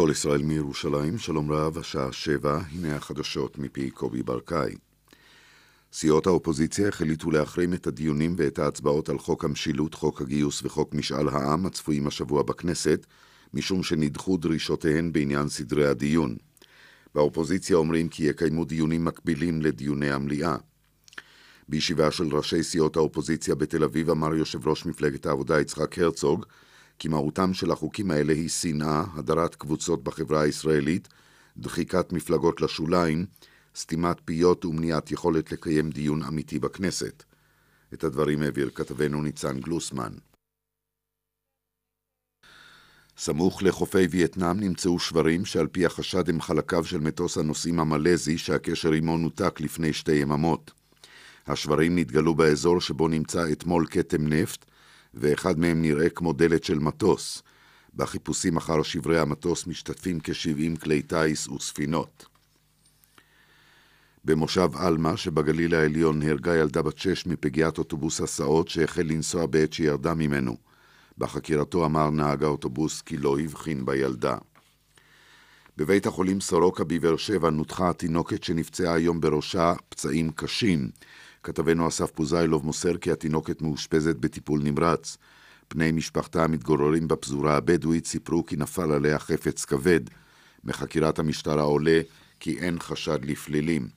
כל ישראל מירושלים, שלום רב, השעה שבע, הנה החדשות מפי קובי ברקאי. סיעות האופוזיציה החליטו להחרים את הדיונים ואת ההצבעות על חוק המשילות, חוק הגיוס וחוק משאל העם הצפויים השבוע בכנסת, משום שנדחו דרישותיהן בעניין סדרי הדיון. באופוזיציה אומרים כי יקיימו דיונים מקבילים לדיוני המליאה. בישיבה של ראשי סיעות האופוזיציה בתל אביב אמר יושב ראש מפלגת העבודה יצחק הרצוג כי מהותם של החוקים האלה היא שנאה, הדרת קבוצות בחברה הישראלית, דחיקת מפלגות לשוליים, סתימת פיות ומניעת יכולת לקיים דיון אמיתי בכנסת. את הדברים העביר כתבנו ניצן גלוסמן. סמוך לחופי וייטנאם נמצאו שברים שעל פי החשד הם חלקיו של מטוס הנוסעים המלזי שהקשר עמו נותק לפני שתי יממות. השברים נתגלו באזור שבו נמצא אתמול כתם נפט, ואחד מהם נראה כמו דלת של מטוס. בחיפושים אחר שברי המטוס משתתפים כ-70 כלי טיס וספינות. במושב עלמה שבגליל העליון נהרגה ילדה בת שש מפגיעת אוטובוס הסעות שהחל לנסוע בעת שירדה ממנו. בחקירתו אמר נהג האוטובוס כי לא הבחין בילדה. בבית החולים סורוקה בבאר שבע נותחה התינוקת שנפצעה היום בראשה פצעים קשים. כתבנו אסף פוזיילוב מוסר כי התינוקת מאושפזת בטיפול נמרץ. בני משפחתה המתגוררים בפזורה הבדואית סיפרו כי נפל עליה חפץ כבד. מחקירת המשטרה עולה כי אין חשד לפלילים.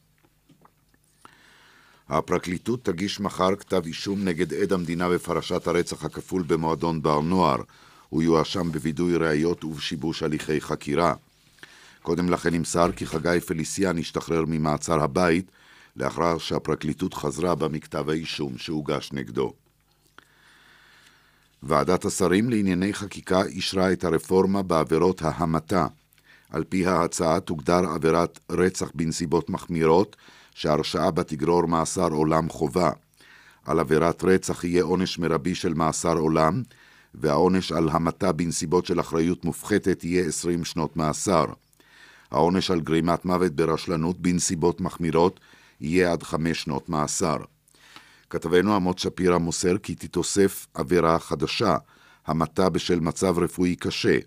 הפרקליטות תגיש מחר כתב אישום נגד עד המדינה בפרשת הרצח הכפול במועדון בר נוער. הוא יואשם בווידוי ראיות ובשיבוש הליכי חקירה. קודם לכן נמסר כי חגי פליסיאן השתחרר ממעצר הבית לאחר שהפרקליטות חזרה בה מכתב האישום שהוגש נגדו. ועדת השרים לענייני חקיקה אישרה את הרפורמה בעבירות ההמתה. על פי ההצעה תוגדר עבירת רצח בנסיבות מחמירות, שהרשעה בה תגרור מאסר עולם חובה. על עבירת רצח יהיה עונש מרבי של מאסר עולם, והעונש על המתה בנסיבות של אחריות מופחתת יהיה 20 שנות מאסר. העונש על גרימת מוות ברשלנות בנסיבות מחמירות יהיה עד חמש שנות מאסר. כתבנו עמוד שפירא מוסר כי תתוסף עבירה חדשה, המתה בשל מצב רפואי קשה,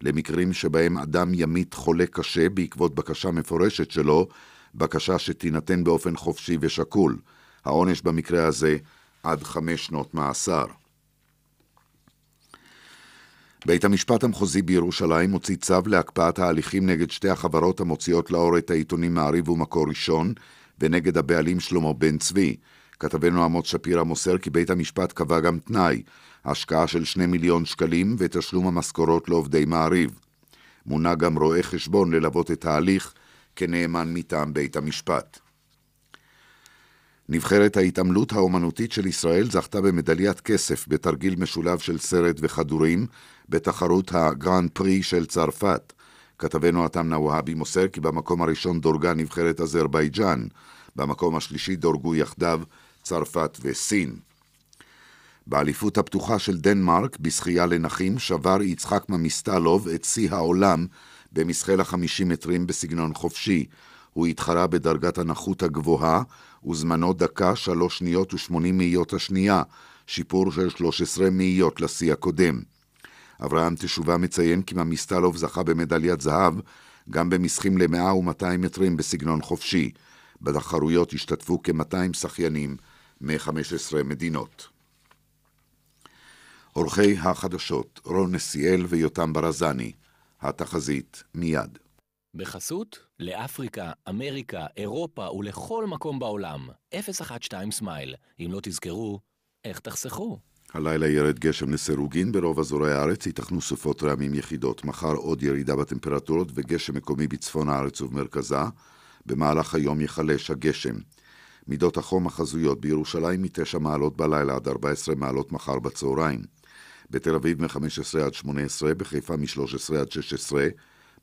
למקרים שבהם אדם ימית חולה קשה בעקבות בקשה מפורשת שלו, בקשה שתינתן באופן חופשי ושקול. העונש במקרה הזה עד חמש שנות מאסר. בית המשפט המחוזי בירושלים הוציא צו להקפאת ההליכים נגד שתי החברות המוציאות לאור את העיתונים מעריב ומקור ראשון, ונגד הבעלים שלמה בן צבי. כתבנו עמוס שפירא מוסר כי בית המשפט קבע גם תנאי, השקעה של שני מיליון שקלים ותשלום המשכורות לעובדי מעריב. מונה גם רואה חשבון ללוות את ההליך כנאמן מטעם בית המשפט. נבחרת ההתעמלות האומנותית של ישראל זכתה במדליית כסף בתרגיל משולב של סרט וכדורים בתחרות הגרנד פרי של צרפת. כתבנו עתם נוואבי מוסר כי במקום הראשון דורגה נבחרת אזרבייג'אן, במקום השלישי דורגו יחדיו צרפת וסין. באליפות הפתוחה של דנמרק, בשחייה לנכים, שבר יצחק ממיסטלוב את שיא העולם במסחל החמישים מטרים בסגנון חופשי. הוא התחרה בדרגת הנחות הגבוהה, וזמנו דקה שלוש שניות ושמונים מאיות השנייה, שיפור של שלוש עשרה מאיות לשיא הקודם. אברהם תשובה מציין כי ממיסטלוב זכה במדליית זהב גם במסחים ל-100 ו-200 מטרים בסגנון חופשי. בתחרויות השתתפו כ-200 שחיינים מ-15 מדינות. עורכי החדשות רון נסיאל ויותם ברזני, התחזית מיד. בחסות לאפריקה, אמריקה, אירופה ולכל מקום בעולם. 012 סמייל. אם לא תזכרו, איך תחסכו? הלילה ירד גשם לסירוגין ברוב אזורי הארץ, ייתכנו סופות רעמים יחידות. מחר עוד ירידה בטמפרטורות וגשם מקומי בצפון הארץ ובמרכזה. במהלך היום ייחלש הגשם. מידות החום החזויות בירושלים מ-9 מעלות בלילה עד 14 מעלות מחר בצהריים. בתל אביב מ-15 עד 18, בחיפה מ-13 עד 16,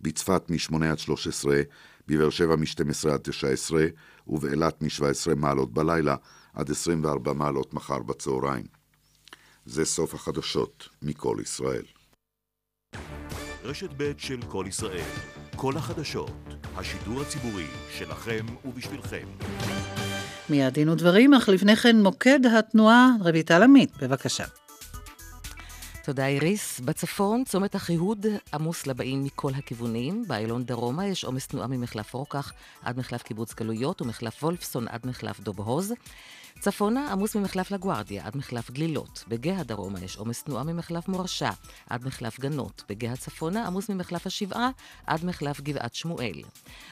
בצפת מ-8 עד 13, בבאר שבע מ-12 עד 19, ובאילת מ-17 מעלות בלילה עד 24 מעלות מחר בצהריים. זה סוף החדשות מכל ישראל. רשת ב' של כל ישראל, כל החדשות, השידור הציבורי שלכם ובשבילכם. מיד דין ודברים, אך לפני כן מוקד התנועה, רויטל עמית, בבקשה. תודה, איריס. בצפון, צומת אחיהוד עמוס לבאים מכל הכיוונים. באיילון דרומה יש עומס תנועה ממחלף רוקח עד מחלף קיבוץ גלויות ומחלף וולפסון עד מחלף דוב הוז. צפונה עמוס ממחלף לגוארדיה עד מחלף גלילות. בגאה דרומה יש עומס תנועה ממחלף מורשה עד מחלף גנות. בגאה צפונה עמוס ממחלף השבעה עד מחלף גבעת שמואל.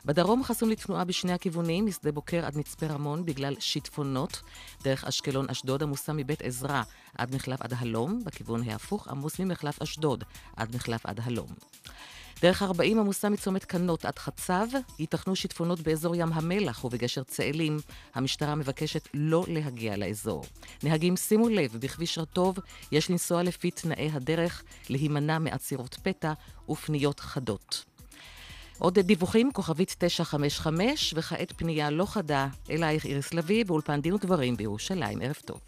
בדרום חסום לתנועה בשני הכיוונים, משדה בוקר עד מצפה רמון בגלל שיטפונות. דרך אשקלון אשדוד עמוסה מבית עזרא עד מחלף עד הלום. בכיוון ההפוך עמוס ממחלף אשדוד עד מחלף עד הלום. דרך 40 עמוסה מצומת קנות עד חצב, ייתכנו שיטפונות באזור ים המלח ובגשר צאלים. המשטרה מבקשת לא להגיע לאזור. נהגים, שימו לב, בכביש רטוב יש לנסוע לפי תנאי הדרך, להימנע מעצירות פתע ופניות חדות. עוד דיווחים, כוכבית 955, וכעת פנייה לא חדה אלייך איריס לביא באולפן דין ודברים בירושלים. ערב טוב.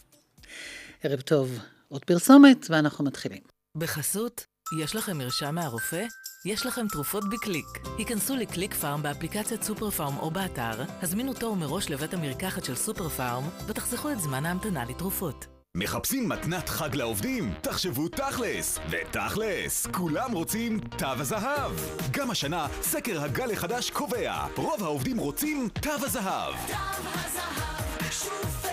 ערב טוב. עוד פרסומת ואנחנו מתחילים. בחסות, יש לכם מרשם מהרופא? יש לכם תרופות בקליק. היכנסו לקליק פארם באפליקציית סופר פארם או באתר, הזמינו תור מראש לבית המרקחת של סופר פארם, ותחסכו את זמן ההמתנה לתרופות. מחפשים מתנת חג לעובדים? תחשבו תכלס! ותכלס, כולם רוצים תו הזהב! גם השנה, סקר הגל החדש קובע, רוב העובדים רוצים תו הזהב! תו הזהב, שופרסל,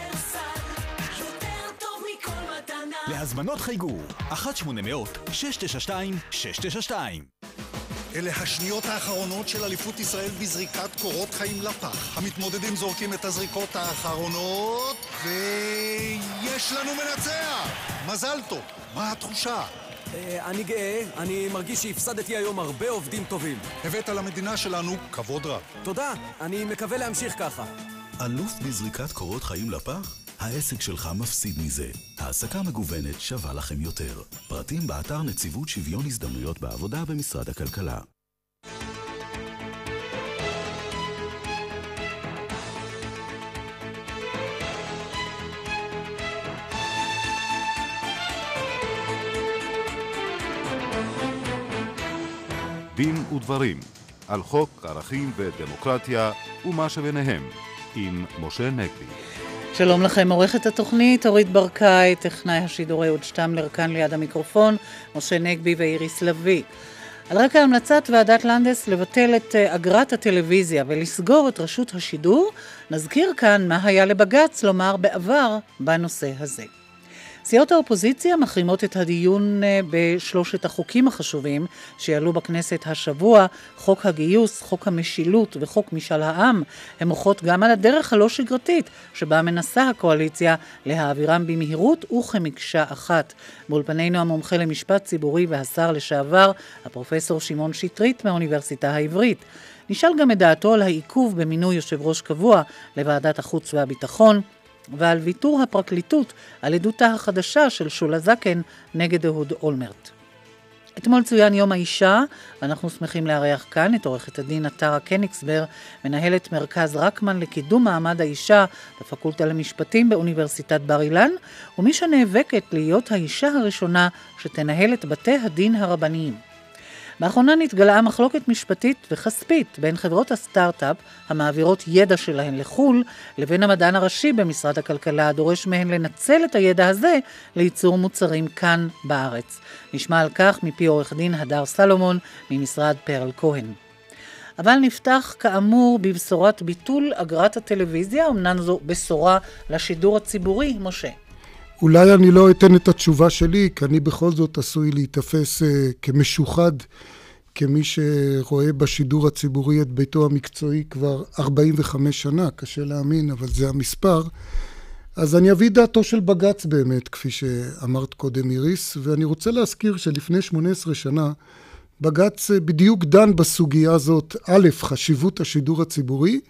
להזמנות חייגו, 1-800-692-692 אלה השניות האחרונות של אליפות ישראל בזריקת קורות חיים לפח. המתמודדים זורקים את הזריקות האחרונות, ויש לנו מנצח! מזל טוב, מה התחושה? אני גאה, אני מרגיש שהפסדתי היום הרבה עובדים טובים. הבאת למדינה שלנו כבוד רב. תודה, אני מקווה להמשיך ככה. אלוף בזריקת קורות חיים לפח? העסק שלך מפסיד מזה. העסקה מגוונת שווה לכם יותר. פרטים באתר נציבות שוויון הזדמנויות בעבודה במשרד הכלכלה. דין ודברים על חוק ערכים ודמוקרטיה ומה שביניהם עם משה נגבי. שלום לכם, עורכת התוכנית אורית ברקאי, טכנאי השידורי אהוד שטמלר כאן ליד המיקרופון, משה נגבי ואיריס לביא. על רקע המלצת ועדת לנדס לבטל את אגרת הטלוויזיה ולסגור את רשות השידור, נזכיר כאן מה היה לבג"ץ לומר בעבר בנושא הזה. סיעות האופוזיציה מחרימות את הדיון בשלושת החוקים החשובים שיעלו בכנסת השבוע, חוק הגיוס, חוק המשילות וחוק משאל העם. הן מוחות גם על הדרך הלא שגרתית שבה מנסה הקואליציה להעבירם במהירות וכמקשה אחת. באולפנינו המומחה למשפט ציבורי והשר לשעבר, הפרופסור שמעון שטרית מהאוניברסיטה העברית. נשאל גם את דעתו על העיכוב במינוי יושב ראש קבוע לוועדת החוץ והביטחון. ועל ויתור הפרקליטות על עדותה החדשה של שולה זקן נגד אהוד אולמרט. אתמול צוין יום האישה, ואנחנו שמחים לארח כאן את עורכת הדין עטרה קניגסבר, מנהלת מרכז רקמן לקידום מעמד האישה בפקולטה למשפטים באוניברסיטת בר אילן, ומי שנאבקת להיות האישה הראשונה שתנהל את בתי הדין הרבניים. באחרונה נתגלעה מחלוקת משפטית וכספית בין חברות הסטארט-אפ המעבירות ידע שלהן לחו"ל, לבין המדען הראשי במשרד הכלכלה הדורש מהן לנצל את הידע הזה לייצור מוצרים כאן בארץ. נשמע על כך מפי עורך דין הדר סלומון ממשרד פרל כהן. אבל נפתח כאמור בבשורת ביטול אגרת הטלוויזיה, אמנם זו בשורה לשידור הציבורי, משה. אולי אני לא אתן את התשובה שלי, כי אני בכל זאת עשוי להיתפס uh, כמשוחד, כמי שרואה בשידור הציבורי את ביתו המקצועי כבר 45 שנה, קשה להאמין, אבל זה המספר. אז אני אביא דעתו של בג"ץ באמת, כפי שאמרת קודם איריס, ואני רוצה להזכיר שלפני 18 שנה, בג"ץ בדיוק דן בסוגיה הזאת, א', חשיבות השידור הציבורי,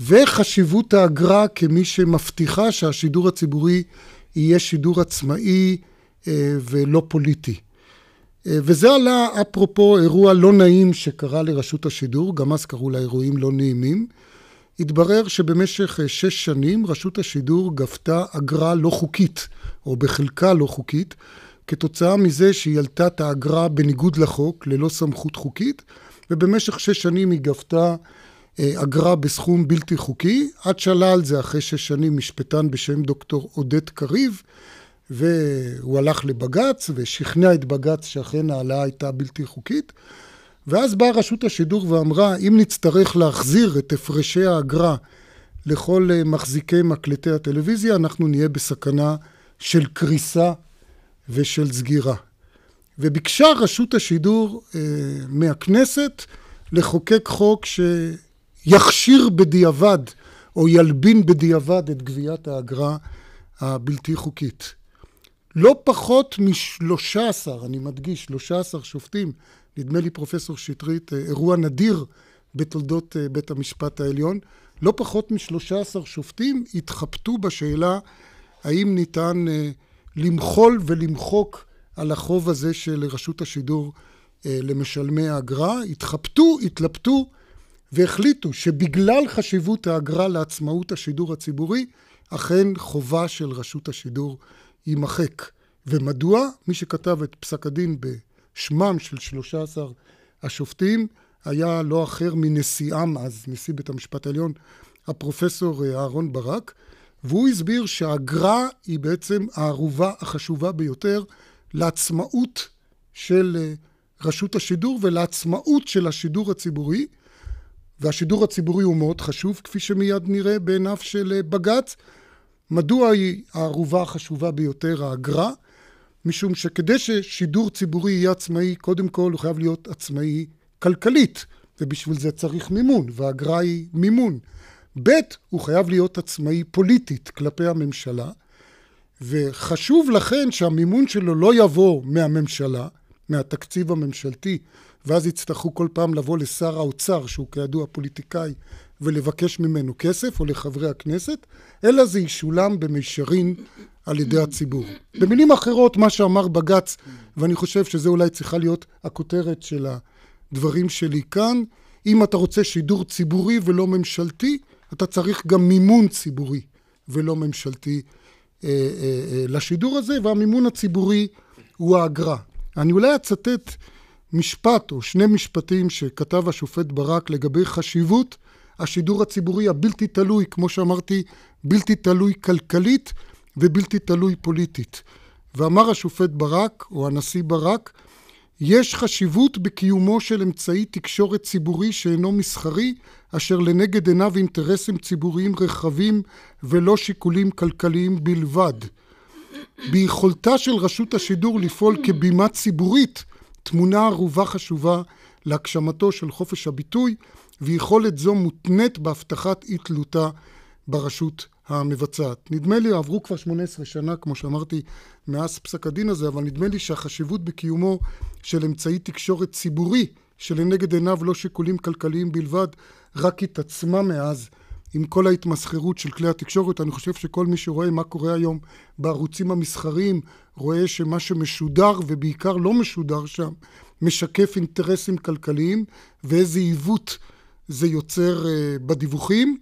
וחשיבות האגרה כמי שמבטיחה שהשידור הציבורי יהיה שידור עצמאי ולא פוליטי. וזה עלה אפרופו אירוע לא נעים שקרה לרשות השידור, גם אז קראו לה אירועים לא נעימים. התברר שבמשך שש שנים רשות השידור גבתה אגרה לא חוקית, או בחלקה לא חוקית, כתוצאה מזה שהיא עלתה את האגרה בניגוד לחוק, ללא סמכות חוקית, ובמשך שש שנים היא גבתה אגרה בסכום בלתי חוקי, עד שעלה על זה אחרי שש שנים משפטן בשם דוקטור עודד קריב, והוא הלך לבג"ץ ושכנע את בג"ץ שאכן ההעלאה הייתה בלתי חוקית. ואז באה רשות השידור ואמרה, אם נצטרך להחזיר את הפרשי האגרה לכל אה, מחזיקי מקלטי הטלוויזיה, אנחנו נהיה בסכנה של קריסה ושל סגירה. וביקשה רשות השידור אה, מהכנסת לחוקק חוק שיכשיר בדיעבד או ילבין בדיעבד את גביית האגרה הבלתי חוקית. לא פחות משלושה עשר, אני מדגיש, שלושה עשר שופטים, נדמה לי פרופסור שטרית, אה, אירוע נדיר בתולדות אה, בית המשפט העליון, לא פחות משלושה עשר שופטים התחבטו בשאלה האם ניתן אה, למחול ולמחוק על החוב הזה של רשות השידור למשלמי האגרה, התחבטו, התלבטו והחליטו שבגלל חשיבות האגרה לעצמאות השידור הציבורי, אכן חובה של רשות השידור יימחק. ומדוע? מי שכתב את פסק הדין בשמם של 13 השופטים היה לא אחר מנשיאם אז, נשיא בית המשפט העליון, הפרופסור אהרון ברק, והוא הסביר שהאגרה היא בעצם הערובה החשובה ביותר לעצמאות של אה, רשות השידור ולעצמאות של השידור הציבורי, והשידור הציבורי הוא מאוד חשוב, כפי שמיד נראה בעיניו של אה, בג"ץ. מדוע היא הערובה החשובה ביותר, האגרה? משום שכדי ששידור ציבורי יהיה עצמאי, קודם כל הוא חייב להיות עצמאי כלכלית, ובשביל זה צריך מימון, והאגרה היא מימון. ב', הוא חייב להיות עצמאי פוליטית כלפי הממשלה, וחשוב לכן שהמימון שלו לא יבוא מהממשלה, מהתקציב הממשלתי, ואז יצטרכו כל פעם לבוא לשר האוצר, שהוא כידוע פוליטיקאי, ולבקש ממנו כסף, או לחברי הכנסת, אלא זה ישולם במישרין על ידי הציבור. במילים אחרות, מה שאמר בג"ץ, ואני חושב שזו אולי צריכה להיות הכותרת של הדברים שלי כאן, אם אתה רוצה שידור ציבורי ולא ממשלתי, אתה צריך גם מימון ציבורי ולא ממשלתי אה, אה, אה, לשידור הזה, והמימון הציבורי הוא האגרה. אני אולי אצטט משפט או שני משפטים שכתב השופט ברק לגבי חשיבות השידור הציבורי הבלתי תלוי, כמו שאמרתי, בלתי תלוי כלכלית ובלתי תלוי פוליטית. ואמר השופט ברק, או הנשיא ברק, יש חשיבות בקיומו של אמצעי תקשורת ציבורי שאינו מסחרי, אשר לנגד עיניו אינטרסים ציבוריים רחבים ולא שיקולים כלכליים בלבד. ביכולתה של רשות השידור לפעול כבימה ציבורית תמונה ערובה חשובה להגשמתו של חופש הביטוי, ויכולת זו מותנית בהבטחת אי תלותה ברשות המבצעת. נדמה לי, עברו כבר 18 שנה, כמו שאמרתי, מאז פסק הדין הזה, אבל נדמה לי שהחשיבות בקיומו של אמצעי תקשורת ציבורי, שלנגד עיניו לא שיקולים כלכליים בלבד, רק התעצמה מאז עם כל ההתמסחרות של כלי התקשורת. אני חושב שכל מי שרואה מה קורה היום בערוצים המסחריים, רואה שמה שמשודר, ובעיקר לא משודר שם, משקף אינטרסים כלכליים, ואיזה עיוות זה יוצר uh, בדיווחים.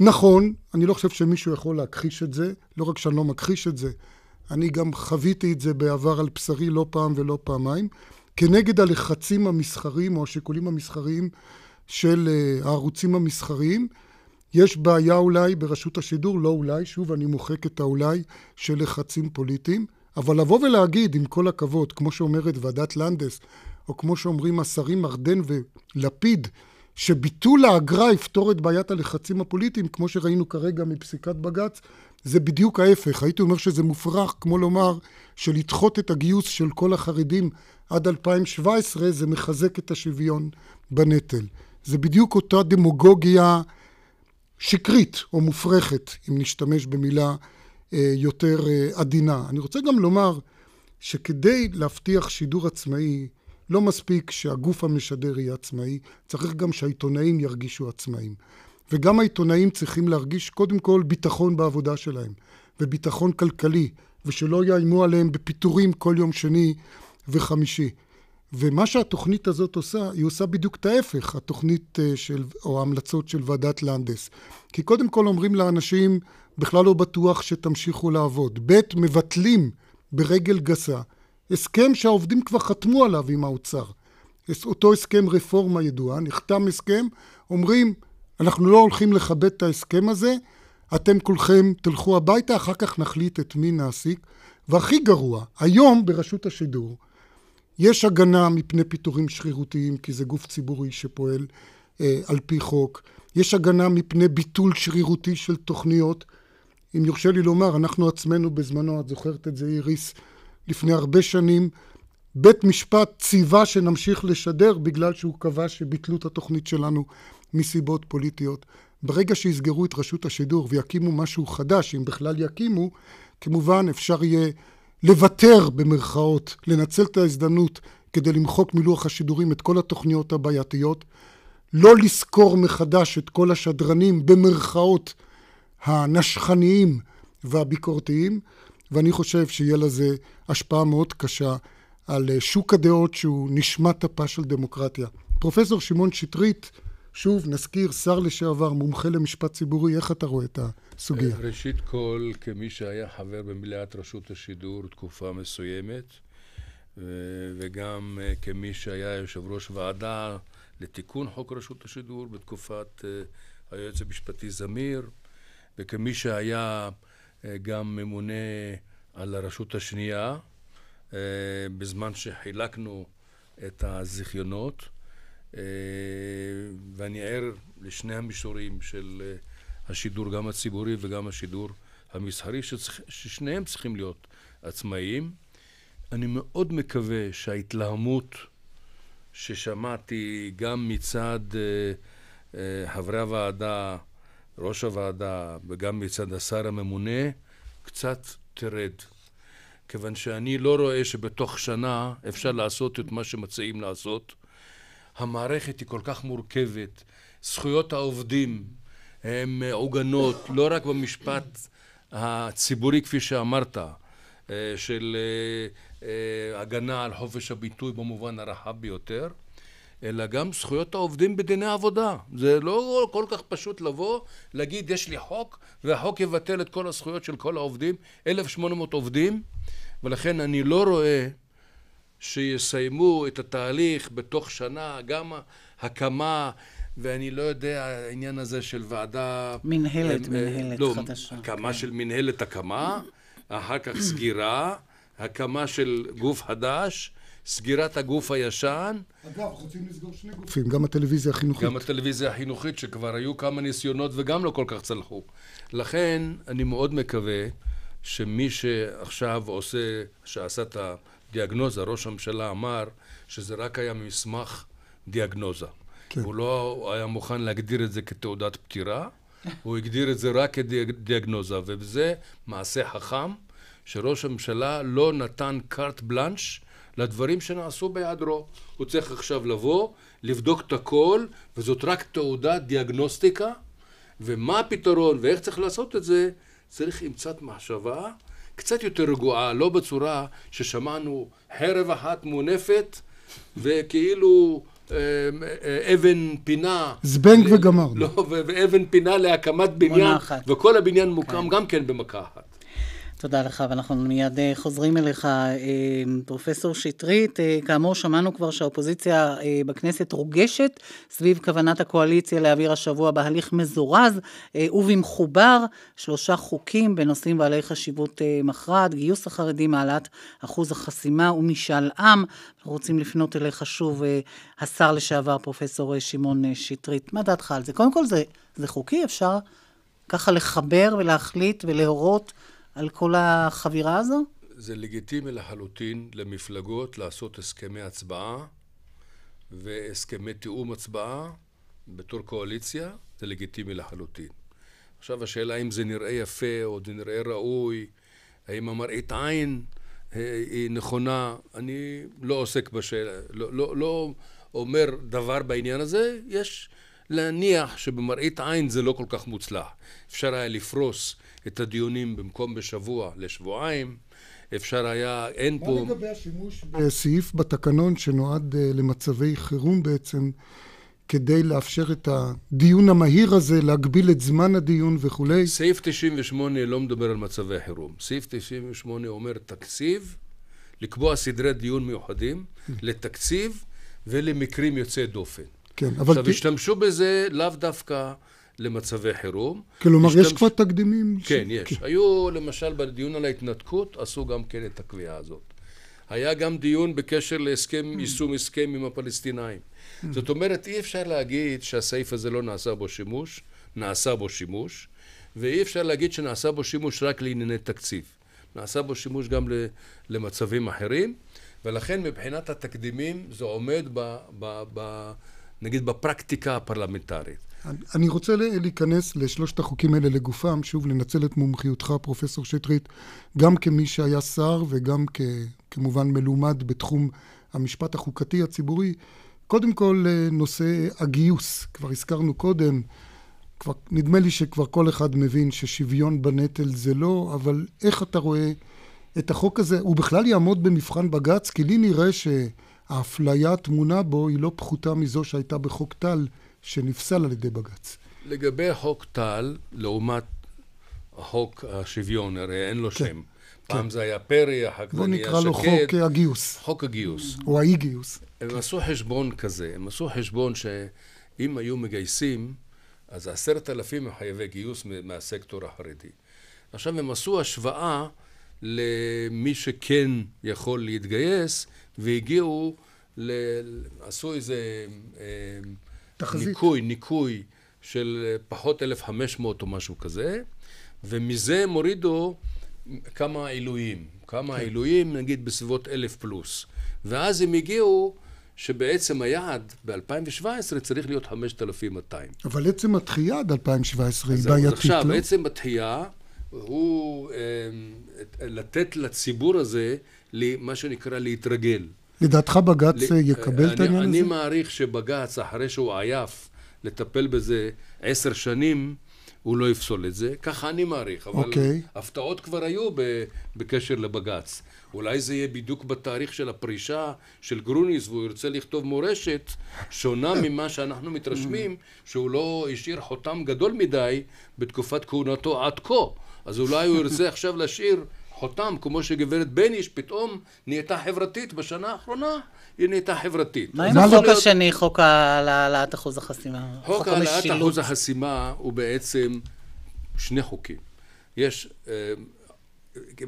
נכון, אני לא חושב שמישהו יכול להכחיש את זה, לא רק שאני לא מכחיש את זה, אני גם חוויתי את זה בעבר על בשרי לא פעם ולא פעמיים, כנגד הלחצים המסחריים או השיקולים המסחריים של uh, הערוצים המסחריים. יש בעיה אולי ברשות השידור, לא אולי, שוב אני מוחק את האולי של לחצים פוליטיים, אבל לבוא ולהגיד, עם כל הכבוד, כמו שאומרת ועדת לנדס, או כמו שאומרים השרים ארדן ולפיד, שביטול האגרה יפתור את בעיית הלחצים הפוליטיים, כמו שראינו כרגע מפסיקת בג"ץ, זה בדיוק ההפך. הייתי אומר שזה מופרך, כמו לומר שלדחות את הגיוס של כל החרדים עד 2017, זה מחזק את השוויון בנטל. זה בדיוק אותה דמוגוגיה שקרית או מופרכת, אם נשתמש במילה אה, יותר אה, עדינה. אני רוצה גם לומר שכדי להבטיח שידור עצמאי, לא מספיק שהגוף המשדר יהיה עצמאי, צריך גם שהעיתונאים ירגישו עצמאים. וגם העיתונאים צריכים להרגיש קודם כל ביטחון בעבודה שלהם, וביטחון כלכלי, ושלא יאיימו עליהם בפיטורים כל יום שני וחמישי. ומה שהתוכנית הזאת עושה, היא עושה בדיוק את ההפך, התוכנית אה, של, או ההמלצות של ועדת לנדס. כי קודם כל אומרים לאנשים, בכלל לא בטוח שתמשיכו לעבוד. ב', מבטלים ברגל גסה הסכם שהעובדים כבר חתמו עליו עם האוצר. אותו הסכם רפורמה ידועה, נחתם הסכם, אומרים, אנחנו לא הולכים לכבד את ההסכם הזה, אתם כולכם תלכו הביתה, אחר כך נחליט את מי נעסיק. והכי גרוע, היום ברשות השידור יש הגנה מפני פיטורים שרירותיים, כי זה גוף ציבורי שפועל אה, על פי חוק. יש הגנה מפני ביטול שרירותי של תוכניות. אם יורשה לי לומר, אנחנו עצמנו בזמנו, את זוכרת את זה איריס, לפני הרבה שנים, בית משפט ציווה שנמשיך לשדר בגלל שהוא קבע שביטלו את התוכנית שלנו מסיבות פוליטיות. ברגע שיסגרו את רשות השידור ויקימו משהו חדש, אם בכלל יקימו, כמובן אפשר יהיה לוותר במרכאות, לנצל את ההזדמנות כדי למחוק מלוח השידורים את כל התוכניות הבעייתיות, לא לזכור מחדש את כל השדרנים במרכאות הנשכניים והביקורתיים, ואני חושב שיהיה לזה השפעה מאוד קשה על שוק הדעות שהוא נשמת אפה של דמוקרטיה. פרופסור שמעון שטרית, שוב נזכיר, שר לשעבר, מומחה למשפט ציבורי, איך אתה רואה את הסוגיה? ראשית כל, כמי שהיה חבר במליאת רשות השידור תקופה מסוימת, וגם כמי שהיה יושב ראש ועדה לתיקון חוק רשות השידור בתקופת היועץ המשפטי זמיר, וכמי שהיה גם ממונה על הרשות השנייה, בזמן שחילקנו את הזיכיונות. ואני ער לשני המישורים של השידור, גם הציבורי וגם השידור המסחרי, ששניהם צריכים להיות עצמאיים. אני מאוד מקווה שההתלהמות ששמעתי גם מצד חברי הוועדה, ראש הוועדה, וגם מצד השר הממונה, קצת תרד. כיוון שאני לא רואה שבתוך שנה אפשר לעשות את מה שמציעים לעשות. המערכת היא כל כך מורכבת, זכויות העובדים הן מעוגנות לא רק במשפט הציבורי כפי שאמרת, של הגנה על חופש הביטוי במובן הרחב ביותר, אלא גם זכויות העובדים בדיני עבודה. זה לא כל כך פשוט לבוא, להגיד יש לי חוק והחוק יבטל את כל הזכויות של כל העובדים, 1,800 עובדים, ולכן אני לא רואה שיסיימו את התהליך בתוך שנה, גם הקמה, ואני לא יודע, העניין הזה של ועדה... מנהלת, מנהלת לא, חדשה. הקמה כן. של מנהלת הקמה, אחר כך סגירה, הקמה של גוף חדש, סגירת הגוף הישן. אגב, רוצים לסגור שני גופים, גם הטלוויזיה החינוכית. גם הטלוויזיה החינוכית, שכבר היו כמה ניסיונות וגם לא כל כך צלחו. לכן, אני מאוד מקווה שמי שעכשיו עושה, שעשה את הדיאגנוזה, ראש הממשלה אמר שזה רק היה מסמך דיאגנוזה. כן. הוא לא היה מוכן להגדיר את זה כתעודת פטירה, הוא הגדיר את זה רק כדיאגנוזה, וזה מעשה חכם, שראש הממשלה לא נתן קארט בלאנש לדברים שנעשו בהיעדרו. הוא צריך עכשיו לבוא, לבדוק את הכל, וזאת רק תעודת דיאגנוסטיקה, ומה הפתרון ואיך צריך לעשות את זה, צריך עם קצת מחשבה, קצת יותר רגועה, לא בצורה ששמענו חרב אחת מונפת, וכאילו אה, אה, אבן פינה. זבנג וגמרנו. לא, ואבן פינה להקמת בניין. וכל הבניין מוקם גם כן במכה אחת. תודה לך, ואנחנו מיד אה, חוזרים אליך, אה, פרופסור שטרית. אה, כאמור, שמענו כבר שהאופוזיציה בכנסת רוגשת סביב כוונת הקואליציה להעביר השבוע בהליך מזורז ובמחובר שלושה חוקים בנושאים בעלי חשיבות מכרעת, גיוס החרדים, העלאת אחוז החסימה ומשאל עם. אנחנו רוצים לפנות אליך שוב, השר לשעבר, פרופסור שמעון שטרית. מה דעתך על זה? קודם כל, זה, זה חוקי? אפשר ככה לחבר ולהחליט ולהורות על כל החבירה הזו? זה לגיטימי לחלוטין למפלגות לעשות הסכמי הצבעה והסכמי תיאום הצבעה בתור קואליציה, זה לגיטימי לחלוטין. עכשיו השאלה אם זה נראה יפה או זה נראה ראוי, האם המראית עין אה, היא נכונה, אני לא עוסק בשאלה, לא, לא, לא אומר דבר בעניין הזה, יש להניח שבמראית עין זה לא כל כך מוצלח. אפשר היה לפרוס את הדיונים במקום בשבוע לשבועיים, אפשר היה, אין מה פה... מה לגבי השימוש בסעיף בתקנון שנועד אה, למצבי חירום בעצם, כדי לאפשר את הדיון המהיר הזה, להגביל את זמן הדיון וכולי? סעיף 98 לא מדבר על מצבי חירום. סעיף 98 אומר תקציב, לקבוע סדרי דיון מיוחדים לתקציב ולמקרים יוצאי דופן. כן, אבל... עכשיו, השתמשו בזה לאו דווקא למצבי חירום. כלומר, השתמש... יש כבר תקדימים? כן, ש... יש. כן. היו, למשל, בדיון על ההתנתקות, עשו גם כן את הקביעה הזאת. היה גם דיון בקשר להסכם, יישום הסכם עם הפלסטינאים. זאת אומרת, אי אפשר להגיד שהסעיף הזה לא נעשה בו שימוש, נעשה בו שימוש, ואי אפשר להגיד שנעשה בו שימוש רק לענייני תקציב. נעשה בו שימוש גם למצבים אחרים, ולכן מבחינת התקדימים זה עומד ב, ב, ב, נגיד בפרקטיקה הפרלמנטרית. אני רוצה להיכנס לשלושת החוקים האלה לגופם, שוב לנצל את מומחיותך, פרופסור שטרית, גם כמי שהיה שר וגם כ, כמובן מלומד בתחום המשפט החוקתי הציבורי. קודם כל, נושא הגיוס, כבר הזכרנו קודם, כבר, נדמה לי שכבר כל אחד מבין ששוויון בנטל זה לא, אבל איך אתה רואה את החוק הזה? הוא בכלל יעמוד במבחן בג"ץ? כי לי נראה שהאפליה הטמונה בו היא לא פחותה מזו שהייתה בחוק טל, שנפסל על ידי בג"ץ. לגבי חוק טל, לעומת חוק השוויון, הרי אין לו כן, שם. כן. פעם זה היה פרי, אחר כך זה נהיה שקד. בוא נקרא לו חוק הגיוס. חוק הגיוס. או האי גיוס. הם עשו חשבון כזה, הם עשו חשבון שאם היו מגייסים אז עשרת אלפים הם חייבי גיוס מהסקטור החרדי. עכשיו הם עשו השוואה למי שכן יכול להתגייס, והגיעו, ל... עשו איזה אה, תחזית. ניקוי, ניקוי של פחות 1,500 או משהו כזה, ומזה הם הורידו כמה עילויים. כמה כן. עילויים, נגיד בסביבות אלף פלוס. ואז הם הגיעו שבעצם היעד ב-2017 צריך להיות 5,200. אבל עצם התחייה עד 2017 היא בעייתית, לא? עכשיו, עצם התחייה הוא אה, לתת לציבור הזה, מה שנקרא, להתרגל. לדעתך בג"ץ יקבל אני, את העניין הזה? אני מעריך שבג"ץ, אחרי שהוא עייף לטפל בזה עשר שנים, הוא לא יפסול את זה, ככה אני מעריך, אבל okay. אוקיי. הפתעות כבר היו בקשר לבג"ץ. אולי זה יהיה בדיוק בתאריך של הפרישה של גרוניס והוא ירצה לכתוב מורשת שונה ממה שאנחנו מתרשמים שהוא לא השאיר חותם גדול מדי בתקופת כהונתו עד כה אז אולי הוא ירצה עכשיו להשאיר חותם כמו שגברת בניש פתאום נהייתה חברתית בשנה האחרונה היא נהייתה חברתית. מה עם החוק השני, חוק העלאת אחוז החסימה? חוק העלאת אחוז החסימה הוא בעצם שני חוקים. יש אה,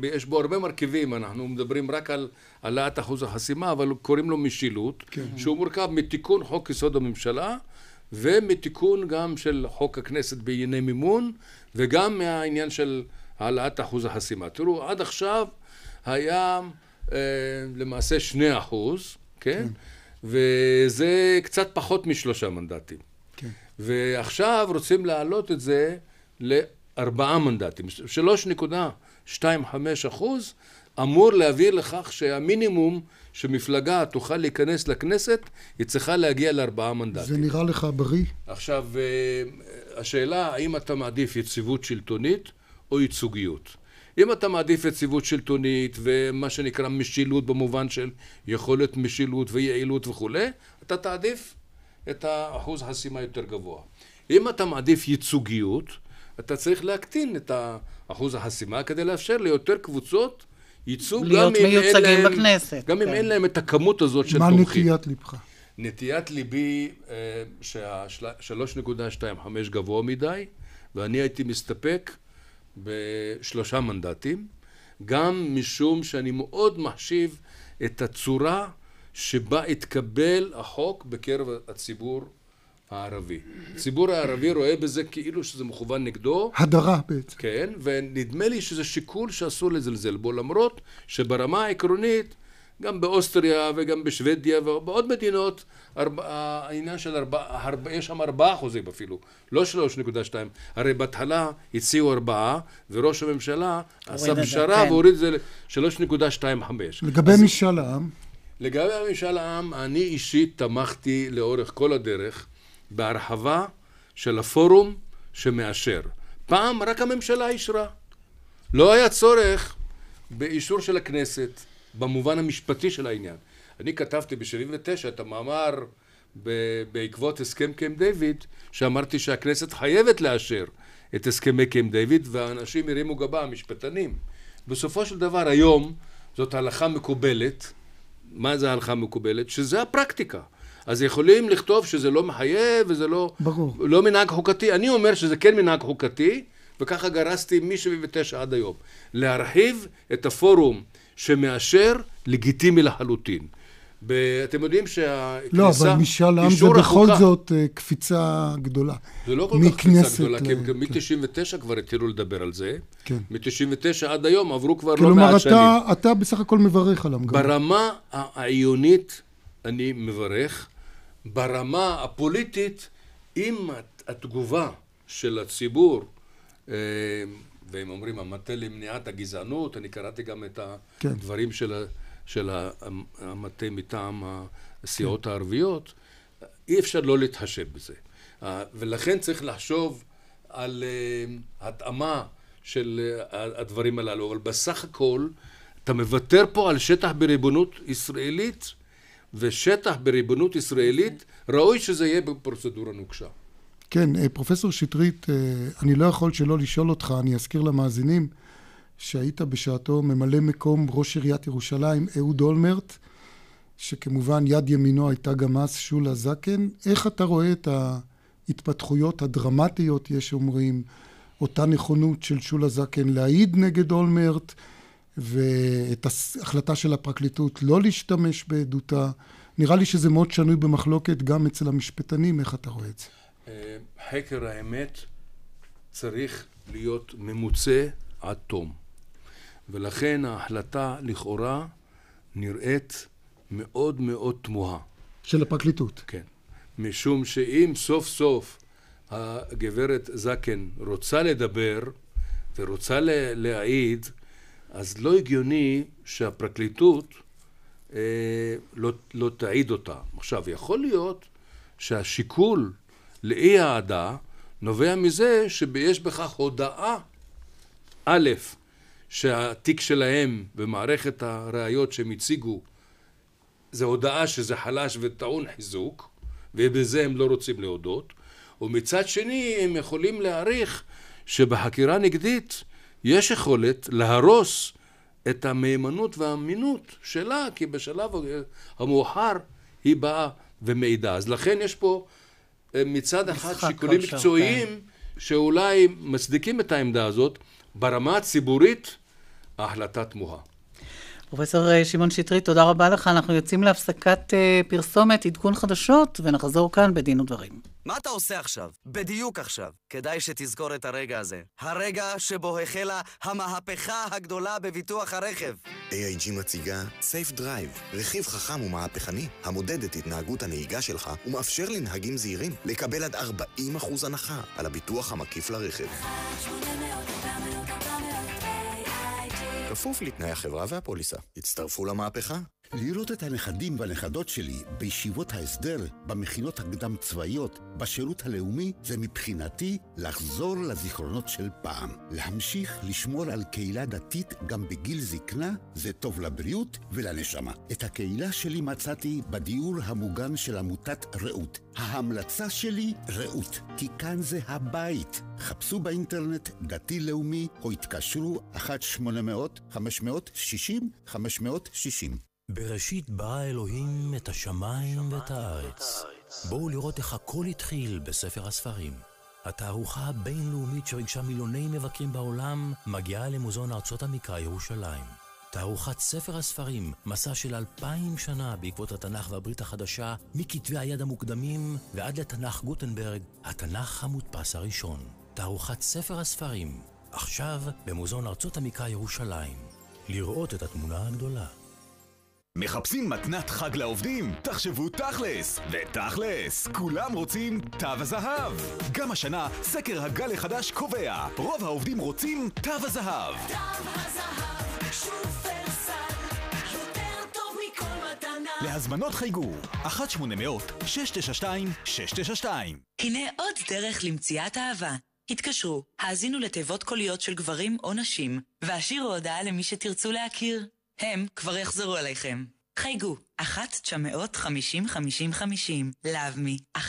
יש בו הרבה מרכיבים, אנחנו מדברים רק על העלאת אחוז החסימה, אבל קוראים לו משילות, כן. שהוא מורכב מתיקון חוק יסוד הממשלה ומתיקון גם של חוק הכנסת בענייני מימון וגם מהעניין של העלאת אחוז החסימה. תראו, עד עכשיו היה אה, למעשה שני אחוז, כן? כן? וזה קצת פחות משלושה מנדטים. כן. ועכשיו רוצים להעלות את זה לארבעה מנדטים, שלוש נקודה. 2-5 אחוז, אמור להביא לכך שהמינימום שמפלגה תוכל להיכנס לכנסת, היא צריכה להגיע לארבעה מנדטים. זה נראה לך בריא? עכשיו, אה, השאלה האם אתה מעדיף יציבות שלטונית או ייצוגיות. אם אתה מעדיף יציבות שלטונית ומה שנקרא משילות במובן של יכולת משילות ויעילות וכולי, אתה תעדיף את האחוז החסימה יותר גבוה. אם אתה מעדיף ייצוגיות, אתה צריך להקטין את אחוז החסימה כדי לאפשר ליותר קבוצות ייצוג גם אם אין להם... בכנסת. גם כן. אם אין להם את הכמות הזאת של מה תומכים. מה נטיית לבך? נטיית ליבי אה, שה-3.25 גבוה מדי, ואני הייתי מסתפק בשלושה מנדטים, גם משום שאני מאוד מחשיב את הצורה שבה התקבל החוק בקרב הציבור הערבי. הציבור הערבי רואה בזה כאילו שזה מכוון נגדו. הדרה בעצם. כן, ונדמה לי שזה שיקול שאסור לזלזל בו, למרות שברמה העקרונית, גם באוסטריה וגם בשוודיה ובעוד מדינות, ארבע, העניין של ארבעה, ארבע, יש שם ארבעה אחוזים אפילו, לא שלוש נקודה שתיים. הרי בהתחלה הציעו ארבעה, וראש הממשלה עשה פשרה כן. והוריד את זה לשלוש נקודה שתיים חמש. לגבי אז, משאל העם? לגבי משאל העם, אני אישית תמכתי לאורך כל הדרך בהרחבה של הפורום שמאשר. פעם רק הממשלה אישרה. לא היה צורך באישור של הכנסת במובן המשפטי של העניין. אני כתבתי ב-79 את המאמר בעקבות הסכם קמפ דיוויד, שאמרתי שהכנסת חייבת לאשר את הסכמי קמפ דיוויד, והאנשים הרימו גבה, המשפטנים. בסופו של דבר היום זאת הלכה מקובלת. מה זה הלכה מקובלת? שזה הפרקטיקה. אז יכולים לכתוב שזה לא מחייב וזה לא, ברור. לא מנהג חוקתי. אני אומר שזה כן מנהג חוקתי, וככה גרסתי מ-79 עד היום. להרחיב את הפורום שמאשר לגיטימי לחלוטין. ב- אתם יודעים שהכניסה... לא, אבל משאל עם זה בכל החוקה- זאת אה, קפיצה גדולה. זה לא כל כך קפיצה גדולה, כי ל- מ-99 כבר התחילו לדבר על זה. כן. מ-99 עד היום עברו כבר לא כלומר, מעט שנים. אתה, אתה בסך הכל מברך על המגמה. ברמה העיונית אני מברך, ברמה הפוליטית, אם הת- התגובה של הציבור, אה, והם אומרים המטה למניעת הגזענות, אני קראתי גם את כן. הדברים של, ה- של ה- המטה מטעם הסיעות הערביות, אי אפשר לא להתחשב בזה. ולכן צריך לחשוב על אה, התאמה של אה, הדברים הללו, אבל בסך הכל אתה מוותר פה על שטח בריבונות ישראלית, ושטח בריבונות ישראלית ראוי שזה יהיה בפרוצדורה נוקשה. כן, אה, פרופסור שטרית, אה, אני לא יכול שלא לשאול אותך, אני אזכיר למאזינים, שהיית בשעתו ממלא מקום ראש עיריית ירושלים, אהוד אולמרט, שכמובן יד ימינו הייתה גם אז שולה זקן. איך אתה רואה את ההתפתחויות הדרמטיות, יש אומרים, אותה נכונות של שולה זקן להעיד נגד אולמרט, ואת ההחלטה של הפרקליטות לא להשתמש בעדותה. נראה לי שזה מאוד שנוי במחלוקת גם אצל המשפטנים, איך אתה רואה את זה? חקר האמת צריך להיות ממוצה עד תום. ולכן ההחלטה לכאורה נראית מאוד מאוד תמוהה. של הפרקליטות. כן. משום שאם סוף סוף הגברת זקן רוצה לדבר ורוצה לה- להעיד, אז לא הגיוני שהפרקליטות אה, לא, לא תעיד אותה. עכשיו, יכול להיות שהשיקול לאי העדה נובע מזה שיש בכך הודאה, א', שהתיק שלהם במערכת הראיות שהם הציגו זה הודאה שזה חלש וטעון חיזוק, ובזה הם לא רוצים להודות, ומצד שני הם יכולים להעריך שבחקירה נגדית יש יכולת להרוס את המהימנות והאמינות שלה, כי בשלב המאוחר היא באה ומעידה. אז לכן יש פה מצד אחד שיקולים מקצועיים שאולי מצדיקים את העמדה הזאת, ברמה הציבורית ההחלטה תמוהה. פרופסור אה, שמעון שטרית, תודה רבה לך. אנחנו יוצאים להפסקת אה, פרסומת, עדכון חדשות, ונחזור כאן בדין ודברים. מה אתה עושה עכשיו? בדיוק עכשיו. כדאי שתזכור את הרגע הזה. הרגע שבו החלה המהפכה הגדולה בביטוח הרכב. AIG מציגה Safe Drive, רכיב חכם ומהפכני, המודד את התנהגות הנהיגה שלך ומאפשר לנהגים זהירים לקבל עד 40% הנחה על הביטוח המקיף לרכב. כפוף לתנאי החברה והפוליסה. הצטרפו למהפכה. לראות את הנכדים והנכדות שלי בישיבות ההסדר, במכינות הקדם-צבאיות, בשירות הלאומי, זה מבחינתי לחזור לזיכרונות של פעם. להמשיך לשמור על קהילה דתית גם בגיל זקנה, זה טוב לבריאות ולנשמה. את הקהילה שלי מצאתי בדיור המוגן של עמותת רעות. ההמלצה שלי, רעות, כי כאן זה הבית. חפשו באינטרנט דתי-לאומי או התקשרו 1-800-560-560. בראשית ברא אלוהים את השמיים ואת הארץ. בואו לראות איך הכל התחיל בספר הספרים. התערוכה הבינלאומית שריגשה מיליוני מבקרים בעולם מגיעה למוזיאון ארצות המקרא ירושלים. תערוכת ספר הספרים, מסע של אלפיים שנה בעקבות התנ"ך והברית החדשה, מכתבי היד המוקדמים ועד לתנ"ך גוטנברג, התנ"ך המודפס הראשון. תערוכת ספר הספרים, עכשיו במוזיאון ארצות המקרא ירושלים. לראות את התמונה הגדולה. מחפשים מתנת חג לעובדים? תחשבו תכלס! ותכלס, כולם רוצים תו הזהב! גם השנה, סקר הגל החדש קובע, רוב העובדים רוצים תו הזהב! תו הזהב, שופרסל, יותר טוב מכל מתנה. להזמנות חייגו, 1-800-692-692 הנה עוד דרך למציאת אהבה. התקשרו, האזינו לתיבות קוליות של גברים או נשים, והשאירו הודעה למי שתרצו להכיר. הם כבר יחזרו אליכם. חייגו, 1-950-5050, לאבמי, 1-950-5050.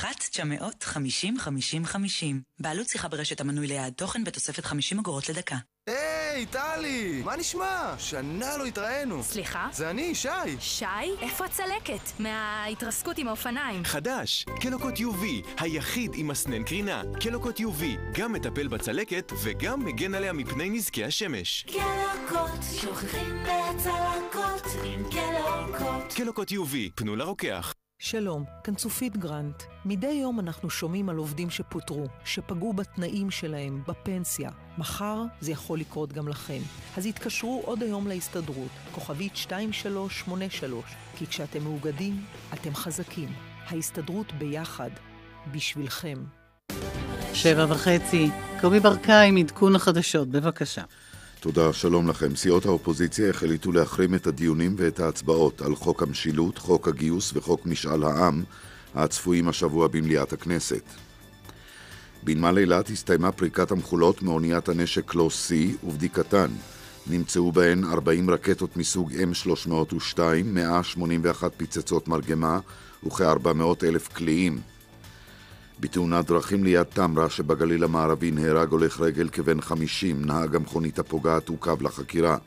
בעלות שיחה ברשת המנוי ליעד תוכן בתוספת 50 אגורות לדקה. היי, היי, טלי! מה נשמע? שנה לא התראינו. סליחה? זה אני, שי. שי? איפה הצלקת? מההתרסקות עם האופניים. חדש, קלוקות UV, היחיד עם מסנן קרינה. קלוקות UV, גם מטפל בצלקת וגם מגן עליה מפני נזקי השמש. קלוקות, שוכחים מהצלקות עם קלוקות. קלוקות UV, פנו לרוקח. שלום, כאן צופית גרנט. מדי יום אנחנו שומעים על עובדים שפוטרו, שפגעו בתנאים שלהם, בפנסיה. מחר זה יכול לקרות גם לכם. אז התקשרו עוד היום להסתדרות, כוכבית 2383, כי כשאתם מאוגדים, אתם חזקים. ההסתדרות ביחד, בשבילכם. שבע וחצי, קובי ברקאי עם עדכון החדשות, בבקשה. תודה, שלום לכם. סיעות האופוזיציה החליטו להחרים את הדיונים ואת ההצבעות על חוק המשילות, חוק הגיוס וחוק משאל העם, הצפויים השבוע במליאת הכנסת. בנמל אילת הסתיימה פריקת המכולות מאוניית הנשק קלוס C ובדיקתן. נמצאו בהן 40 רקטות מסוג M302, 181 פצצות מרגמה וכ-400 אלף קליעים. בתאונת דרכים ליד תמרה שבגליל המערבי נהרג הולך רגל כבן 50, נהג המכונית הפוגעת עוכב לחקירה.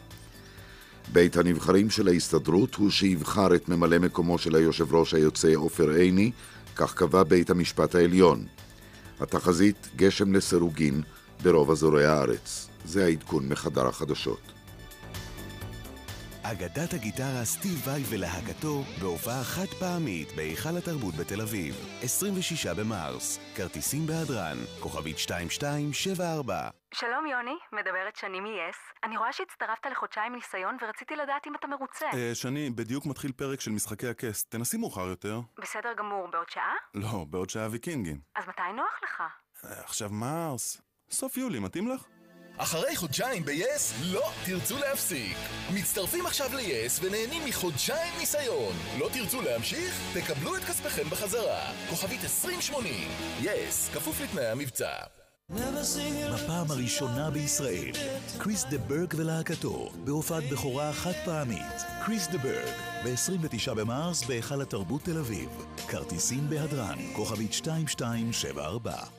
בית הנבחרים של ההסתדרות הוא שיבחר את ממלא מקומו של היושב ראש היוצא עופר עיני, כך קבע בית המשפט העליון. התחזית גשם לסירוגין ברוב אזורי הארץ. זה העדכון מחדר החדשות. אגדת הגיטרה סטיב וואי ולהקתו בהופעה חד פעמית בהיכל התרבות בתל אביב, 26 במרס, כרטיסים בהדרן, כוכבית 2274. שלום יוני, מדברת שני מ-yes. אני רואה שהצטרפת לחודשיים ניסיון ורציתי לדעת אם אתה מרוצה. אה, שני, בדיוק מתחיל פרק של משחקי הכס. תנסי מאוחר יותר. בסדר גמור, בעוד שעה? לא, בעוד שעה ויקינגים. אז מתי נוח לך? אה, עכשיו מרס. סוף יולי, מתאים לך? אחרי חודשיים ב-yes, לא תרצו להפסיק. מצטרפים עכשיו ל-yes ונהנים מחודשיים ניסיון. לא תרצו להמשיך? תקבלו את כספכם בחזרה. כוכבית 2080. yes, כפוף לתנאי המבצע. בפעם הראשונה בישראל, קריס דה ברג ולהקתו, בהופעת בכורה חד פעמית. קריס דה ברג, ב-29 במרס בהיכל התרבות תל אביב. כרטיסים בהדרן, כוכבית 2274.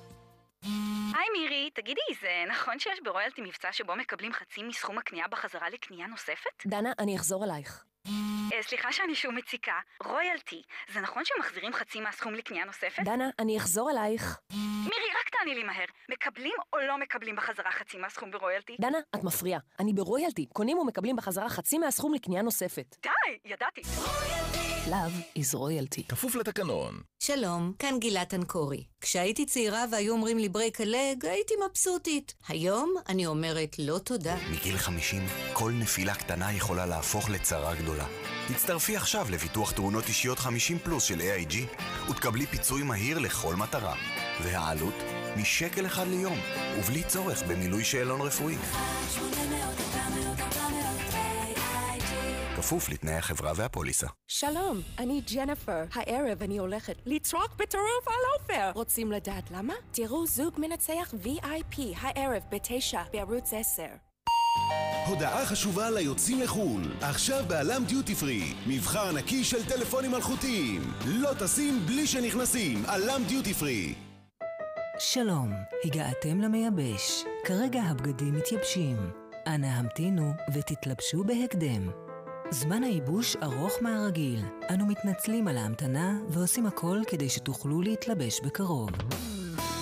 היי תגידי, זה נכון שיש ברויאלטי מבצע שבו מקבלים חצי מסכום הקנייה בחזרה לקנייה נוספת? דנה, אני אחזור אלייך. אה, סליחה שאני שוב מציקה, רויאלטי, זה נכון שמחזירים חצי מהסכום לקנייה נוספת? דנה, אני אחזור אלייך. מירי, רק תעני לי מהר, מקבלים או לא מקבלים בחזרה חצי מהסכום ברויאלטי? דנה, את מפריעה. אני ברויאלטי. קונים ומקבלים בחזרה חצי מהסכום לקנייה נוספת. די, ידעתי. Love is royalty. כפוף לתקנון. שלום, כאן גילת אנקורי. כשהייתי צעירה והיו אומרים לי ברייק הלג, הייתי מבסוטית. היום אני אומרת לא תודה. מגיל 50, כל נפילה קטנה יכולה להפוך לצרה גדולה. תצטרפי עכשיו לביטוח תאונות אישיות 50 פלוס של AIG ותקבלי פיצוי מהיר לכל מטרה. והעלות? משקל אחד ליום, ובלי צורך במילוי שאלון רפואי. כפוף לתנאי החברה והפוליסה. שלום, אני ג'נפר. הערב אני הולכת לצרוק בטירוף על עופר. רוצים לדעת למה? תראו זוג מנצח VIP הערב בתשע בערוץ 10. הודעה חשובה ליוצאים לחו"ל, עכשיו בעלם דיוטי פרי, מבחר ענקי של טלפונים אלחוטיים. לא טסים בלי שנכנסים, עלם דיוטי פרי. שלום, הגעתם למייבש. כרגע הבגדים מתייבשים. אנא המתינו ותתלבשו בהקדם. זמן הייבוש ארוך מהרגיל. אנו מתנצלים על ההמתנה ועושים הכל כדי שתוכלו להתלבש בקרוב.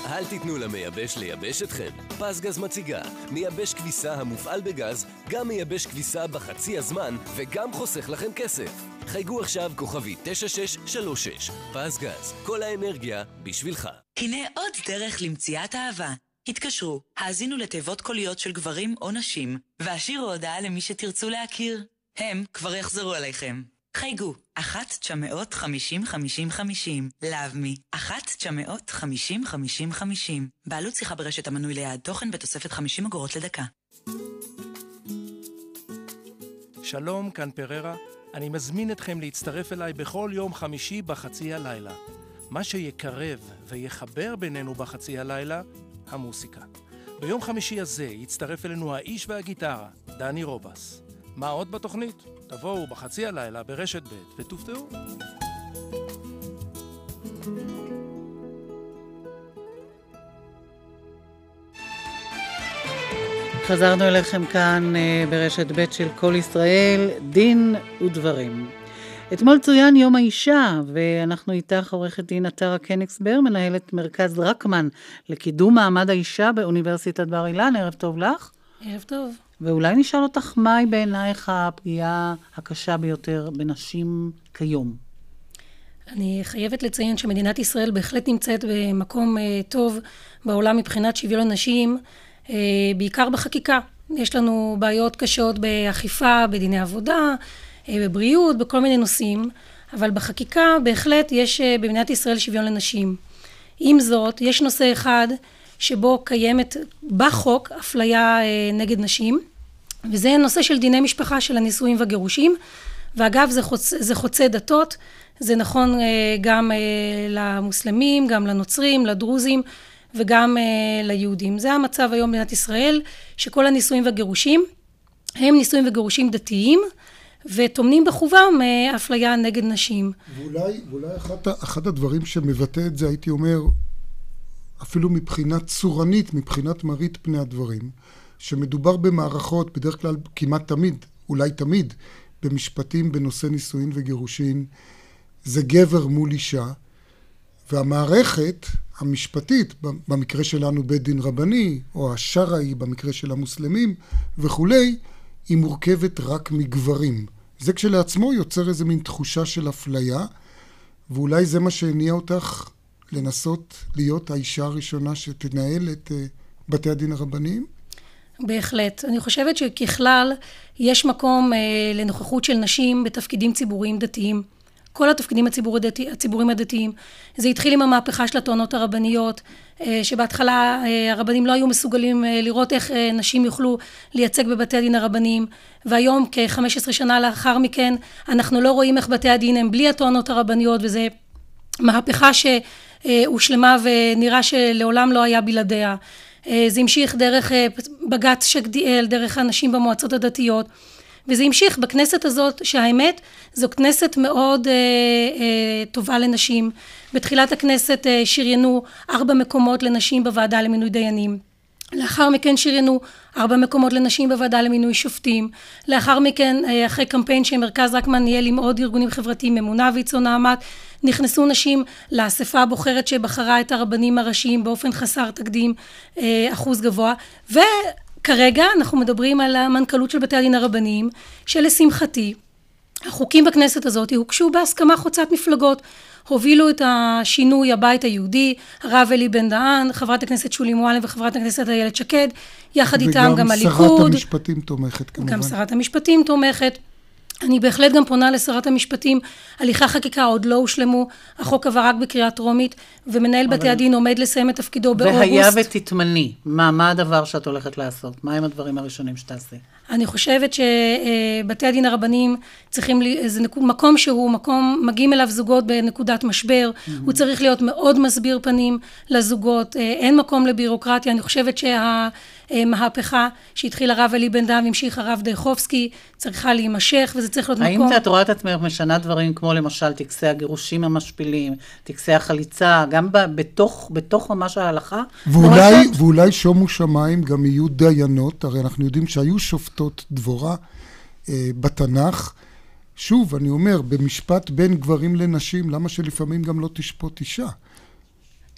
אל תיתנו למייבש לייבש אתכם. פסגז מציגה, מייבש כביסה המופעל בגז, גם מייבש כביסה בחצי הזמן, וגם חוסך לכם כסף. חייגו עכשיו כוכבי 9636. פסגז, כל האנרגיה בשבילך. הנה עוד דרך למציאת אהבה. התקשרו, האזינו לתיבות קוליות של גברים או נשים, והשאירו הודעה למי שתרצו להכיר. הם כבר יחזרו אליכם. חייגו, 1-950-50-50, Love me, 1-950-50-50, בעלות שיחה ברשת המנוי ליד תוכן בתוספת 50 אגורות לדקה. שלום, כאן פררה. אני מזמין אתכם להצטרף אליי בכל יום חמישי בחצי הלילה. מה שיקרב ויחבר בינינו בחצי הלילה, המוסיקה. ביום חמישי הזה יצטרף אלינו האיש והגיטרה, דני רובס. מה עוד בתוכנית? תבואו בחצי הלילה ברשת ב' ותופתעו. חזרנו אליכם כאן אה, ברשת ב' של כל ישראל, דין ודברים. אתמול צוין יום האישה, ואנחנו איתך עורכת דין עטרה קניגסבר, מנהלת מרכז רקמן לקידום מעמד האישה באוניברסיטת בר אילן. ערב טוב לך. ערב טוב. ואולי נשאל אותך, מהי בעינייך הפגיעה הקשה ביותר בנשים כיום? אני חייבת לציין שמדינת ישראל בהחלט נמצאת במקום uh, טוב בעולם מבחינת שוויון לנשים, uh, בעיקר בחקיקה. יש לנו בעיות קשות באכיפה, בדיני עבודה, uh, בבריאות, בכל מיני נושאים, אבל בחקיקה בהחלט יש במדינת ישראל שוויון לנשים. עם זאת, יש נושא אחד שבו קיימת בחוק אפליה uh, נגד נשים, וזה הנושא של דיני משפחה של הנישואים והגירושים, ואגב זה חוצה, זה חוצה דתות, זה נכון אה, גם אה, למוסלמים, גם לנוצרים, לדרוזים וגם אה, ליהודים. זה המצב היום במדינת ישראל, שכל הנישואים והגירושים הם נישואים וגירושים דתיים, וטומנים בחובם אפליה נגד נשים. ואולי, ואולי אחד, אחד הדברים שמבטא את זה, הייתי אומר, אפילו מבחינה צורנית, מבחינת מראית פני הדברים, שמדובר במערכות, בדרך כלל כמעט תמיד, אולי תמיד, במשפטים בנושא נישואין וגירושין, זה גבר מול אישה, והמערכת המשפטית, במקרה שלנו בית דין רבני, או השרעי במקרה של המוסלמים וכולי, היא מורכבת רק מגברים. זה כשלעצמו יוצר איזה מין תחושה של אפליה, ואולי זה מה שהניע אותך לנסות להיות האישה הראשונה שתנהל את אה, בתי הדין הרבניים? בהחלט. אני חושבת שככלל יש מקום אה, לנוכחות של נשים בתפקידים ציבוריים דתיים. כל התפקידים הציבור הדתי, הציבוריים הדתיים. זה התחיל עם המהפכה של הטוענות הרבניות, אה, שבהתחלה אה, הרבנים לא היו מסוגלים אה, לראות איך נשים יוכלו לייצג בבתי הדין הרבניים, והיום כ-15 שנה לאחר מכן אנחנו לא רואים איך בתי הדין הם בלי הטוענות הרבניות, וזה מהפכה שהושלמה ונראה שלעולם לא היה בלעדיה. זה המשיך דרך בג"ץ שגדיאל, דרך הנשים במועצות הדתיות. וזה המשיך בכנסת הזאת, שהאמת, זו כנסת מאוד אה, אה, טובה לנשים. בתחילת הכנסת אה, שריינו ארבע מקומות לנשים בוועדה למינוי דיינים. לאחר מכן שריינו ארבע מקומות לנשים בוועדה למינוי שופטים. לאחר מכן, אה, אחרי קמפיין שמרכז רקמן ניהל עם עוד ארגונים חברתיים, אמונה ויצו נעמת, נכנסו נשים לאספה הבוחרת שבחרה את הרבנים הראשיים באופן חסר תקדים, אה, אחוז גבוה. ו... כרגע אנחנו מדברים על המנכ"לות של בתי הדין הרבניים, שלשמחתי, החוקים בכנסת הזאת הוגשו בהסכמה חוצת מפלגות. הובילו את השינוי הבית היהודי, הרב אלי בן דהן, חברת הכנסת שולי מועלם וחברת הכנסת איילת שקד, יחד איתם גם הליכוד. וגם שרת המשפטים תומכת כמובן. גם שרת המשפטים תומכת. אני בהחלט גם פונה לשרת המשפטים, הליכי החקיקה עוד לא הושלמו, החוק עבר רק בקריאה טרומית, ומנהל אבל... בתי הדין עומד לסיים את תפקידו באוגוסט. והיה ותתמני, מה, מה הדבר שאת הולכת לעשות? מה הם הדברים הראשונים שתעשי? אני חושבת שבתי הדין הרבניים צריכים, זה מקום שהוא מקום, מגיעים אליו זוגות בנקודת משבר, mm-hmm. הוא צריך להיות מאוד מסביר פנים לזוגות, אה, אין מקום לבירוקרטיה, אני חושבת שהמהפכה שהתחיל הרב אלי בן דם והמשיך הרב דייחובסקי צריכה להימשך וזה צריך להיות האם מקום... האם את רואה את עצמך משנה דברים כמו למשל טקסי הגירושים המשפילים, טקסי החליצה, גם בתוך, בתוך ממש ההלכה? ואולי, ואולי שומו שמיים גם יהיו דיינות, הרי אנחנו יודעים שהיו שופטות דבורה אה, בתנ"ך. שוב, אני אומר, במשפט בין גברים לנשים, למה שלפעמים גם לא תשפוט אישה?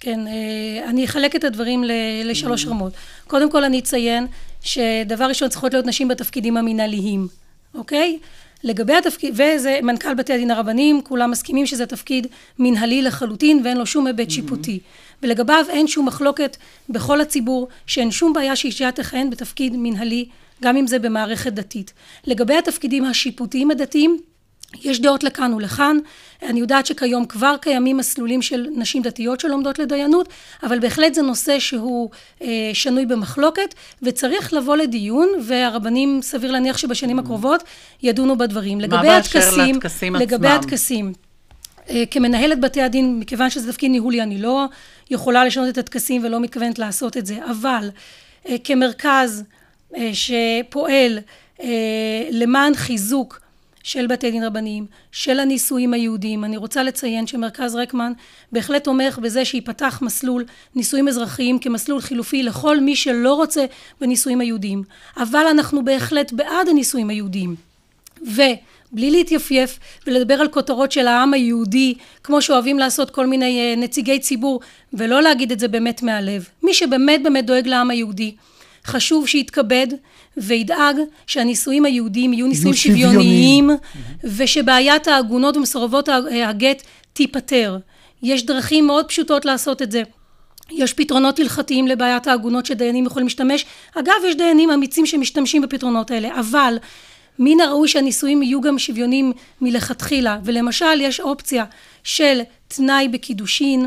כן, אה, אני אחלק את הדברים לשלוש רמות. קודם כל אני אציין שדבר ראשון צריכות להיות נשים בתפקידים המינהליים, אוקיי? לגבי התפקיד, וזה מנכ"ל בתי הדין הרבניים, כולם מסכימים שזה תפקיד מנהלי לחלוטין ואין לו שום היבט שיפוטי. ולגביו אין שום מחלוקת בכל הציבור שאין שום בעיה שאישה תכהן בתפקיד מנהלי גם אם זה במערכת דתית. לגבי התפקידים השיפוטיים הדתיים, יש דעות לכאן ולכאן, אני יודעת שכיום כבר קיימים מסלולים של נשים דתיות שלומדות לדיינות, אבל בהחלט זה נושא שהוא אה, שנוי במחלוקת וצריך לבוא לדיון והרבנים סביר להניח שבשנים הקרובות ידונו בדברים. לגבי הטקסים, לגבי הטקסים, אה, כמנהלת בתי הדין, מכיוון שזה תפקיד ניהולי, אני לא יכולה לשנות את הטקסים ולא מתכוונת לעשות את זה, אבל אה, כמרכז אה, שפועל אה, למען חיזוק של בתי דין רבניים, של הנישואים היהודיים. אני רוצה לציין שמרכז רקמן בהחלט תומך בזה שייפתח מסלול נישואים אזרחיים כמסלול חילופי לכל מי שלא רוצה בנישואים היהודיים. אבל אנחנו בהחלט בעד הנישואים היהודיים. ובלי להתייפייף ולדבר על כותרות של העם היהודי, כמו שאוהבים לעשות כל מיני אה, נציגי ציבור, ולא להגיד את זה באמת מהלב. מי שבאמת באמת דואג לעם היהודי, חשוב שיתכבד וידאג שהנישואים היהודיים יהיו נישואים שוויוניים ושבעיית העגונות ומסורבות הגט תיפתר. יש דרכים מאוד פשוטות לעשות את זה. יש פתרונות הלכתיים לבעיית העגונות שדיינים יכולים להשתמש. אגב, יש דיינים אמיצים שמשתמשים בפתרונות האלה, אבל מן הראוי שהנישואים יהיו גם שוויוניים מלכתחילה, ולמשל יש אופציה של תנאי בקידושין,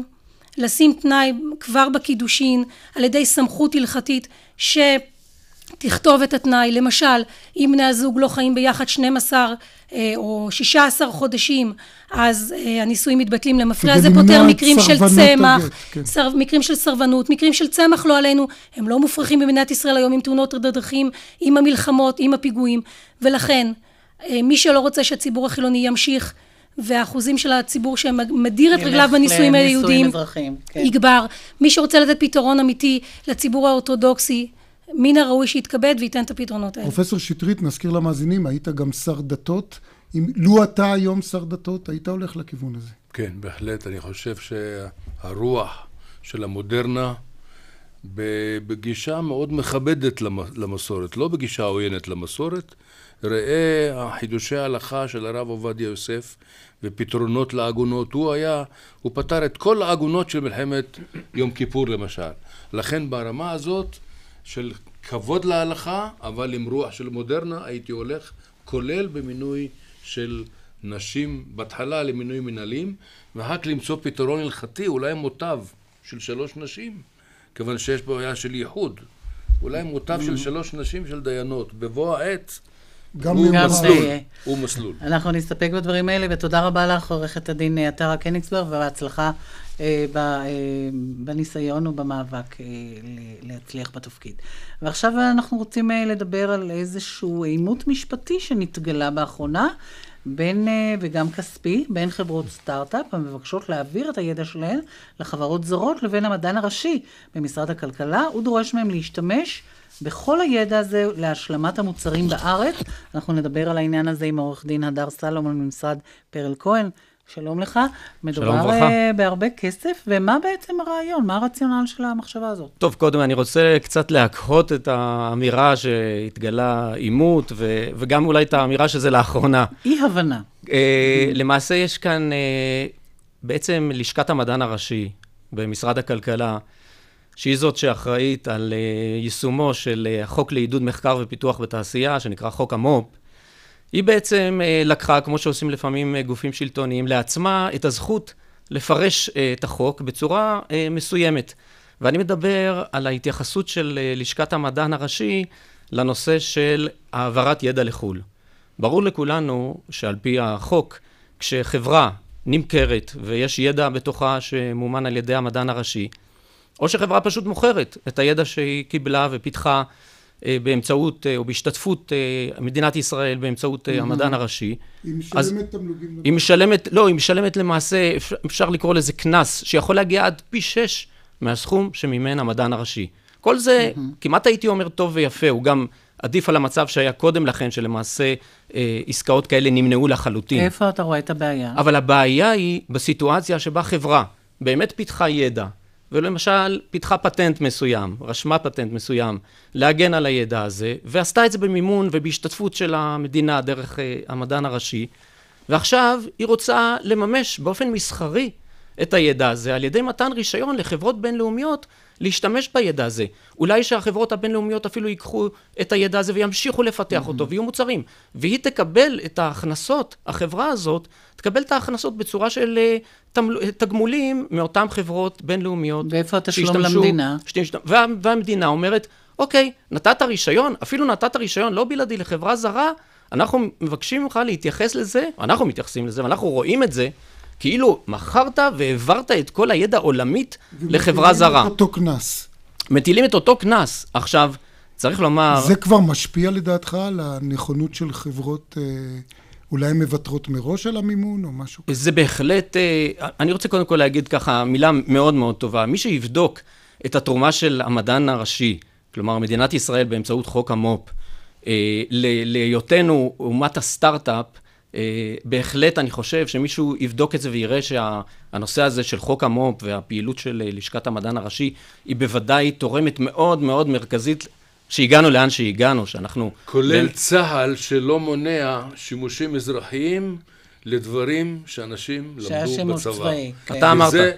לשים תנאי כבר בקידושין על ידי סמכות הלכתית שתכתוב את התנאי, למשל אם בני הזוג לא חיים ביחד 12 אה, או 16 חודשים אז אה, הנישואים מתבטלים. למפרע, זה פותר מקרים של צמח, כן. סר, מקרים של סרבנות, מקרים של צמח לא עלינו, הם לא מופרכים במדינת ישראל היום עם תאונות דרכים, עם המלחמות, עם הפיגועים, ולכן אה, מי שלא רוצה שהציבור החילוני ימשיך והאחוזים של הציבור שמדיר את רגליו בנישואים היהודיים כן. יגבר. מי שרוצה לתת פתרון אמיתי לציבור האורתודוקסי, מן הראוי שיתכבד וייתן את הפתרונות האלה. פרופסור שטרית, נזכיר למאזינים, היית גם שר דתות. אם, לו אתה היום שר דתות, היית הולך לכיוון הזה. כן, בהחלט. אני חושב שהרוח של המודרנה בגישה מאוד מכבדת למסורת, לא בגישה עוינת למסורת. ראה חידושי ההלכה של הרב עובדיה יוסף ופתרונות לעגונות. הוא היה, הוא פתר את כל העגונות של מלחמת יום כיפור למשל. לכן ברמה הזאת של כבוד להלכה, אבל עם רוח של מודרנה, הייתי הולך, כולל במינוי של נשים בהתחלה למינוי מנהלים, ורק למצוא פתרון הלכתי, אולי מוטב של שלוש נשים, כיוון שיש בעיה של ייחוד. אולי מוטב של שלוש נשים של דיינות. בבוא העת גם הוא מסלול, הוא מסלול. אנחנו נסתפק בדברים האלה, ותודה רבה לך, עורכת הדין עטרה קניגסברג, והצלחה אה, ב, אה, בניסיון ובמאבק אה, להצליח בתפקיד. ועכשיו אנחנו רוצים אה, לדבר על איזשהו עימות משפטי שנתגלה באחרונה, בין, אה, וגם כספי, בין חברות סטארט-אפ המבקשות להעביר את הידע שלהן לחברות זרות לבין המדען הראשי במשרד הכלכלה. הוא דורש מהם להשתמש בכל הידע הזה להשלמת המוצרים בארץ. אנחנו נדבר על העניין הזה עם עורך דין הדר סלומון ממשרד פרל כהן. שלום לך. מדובר שלום וברכה. uh, בהרבה כסף, ומה בעצם הרעיון? מה הרציונל של המחשבה הזאת? טוב, קודם אני רוצה קצת להקהות את האמירה שהתגלה עימות, ו- וגם אולי את האמירה שזה לאחרונה. אי-הבנה. Uh, למעשה יש כאן uh, בעצם לשכת המדען הראשי במשרד הכלכלה, שהיא זאת שאחראית על uh, יישומו של uh, החוק לעידוד מחקר ופיתוח בתעשייה, שנקרא חוק המו"פ, היא בעצם uh, לקחה, כמו שעושים לפעמים uh, גופים שלטוניים, לעצמה את הזכות לפרש uh, את החוק בצורה מסוימת. ואני מדבר על ההתייחסות של לשכת המדען הראשי לנושא של העברת ידע לחו"ל. ברור לכולנו שעל פי החוק, כשחברה נמכרת ויש ידע בתוכה שמומן על ידי המדען הראשי, או שחברה פשוט מוכרת את הידע שהיא קיבלה ופיתחה אה, באמצעות, אה, או בהשתתפות אה, מדינת ישראל באמצעות המדען הראשי. היא משלמת תמלוגים. היא משלמת, לא, היא משלמת למעשה, אפשר לקרוא לזה קנס, שיכול להגיע עד פי שש מהסכום שמימן המדען הראשי. כל זה, כמעט הייתי אומר טוב ויפה, הוא גם עדיף על המצב שהיה קודם לכן, שלמעשה עסקאות כאלה נמנעו לחלוטין. איפה אתה רואה את הבעיה? אבל הבעיה היא בסיטואציה שבה חברה באמת פיתחה ידע, ולמשל פיתחה פטנט מסוים, רשמה פטנט מסוים, להגן על הידע הזה, ועשתה את זה במימון ובהשתתפות של המדינה דרך uh, המדען הראשי, ועכשיו היא רוצה לממש באופן מסחרי את הידע הזה על ידי מתן רישיון לחברות בינלאומיות להשתמש בידע הזה. אולי שהחברות הבינלאומיות אפילו ייקחו את הידע הזה וימשיכו לפתח אותו ויהיו מוצרים. והיא תקבל את ההכנסות, החברה הזאת תקבל את ההכנסות בצורה של אה, תגמולים מאותן חברות בינלאומיות. ואיפה התשלום למדינה? שתשת... וה, והמדינה אומרת, אוקיי, נתת רישיון, אפילו נתת רישיון לא בלעדי לחברה זרה, אנחנו מבקשים ממך להתייחס לזה, אנחנו מתייחסים לזה, ואנחנו רואים את זה, כאילו מכרת והעברת את כל הידע העולמית לחברה זרה. ומטילים את אותו קנס. מטילים את אותו קנס. עכשיו, צריך לומר... זה כבר משפיע לדעתך על הנכונות של חברות... אה, אולי הן מוותרות מראש על המימון או משהו כזה? זה בהחלט, אה, אני רוצה קודם כל להגיד ככה מילה מאוד מאוד טובה. מי שיבדוק את התרומה של המדען הראשי, כלומר מדינת ישראל באמצעות חוק המו"פ, אה, להיותנו אומת הסטארט-אפ, בהחלט אני חושב שמישהו יבדוק את זה ויראה שהנושא הזה של חוק המו"פ והפעילות של לשכת המדען הראשי היא בוודאי תורמת מאוד מאוד מרכזית שהגענו לאן שהגענו, שאנחנו... כולל ב... צה"ל שלא מונע שימושים אזרחיים לדברים שאנשים למדו בצבא. צבאי, כן. אתה אמרת. זה,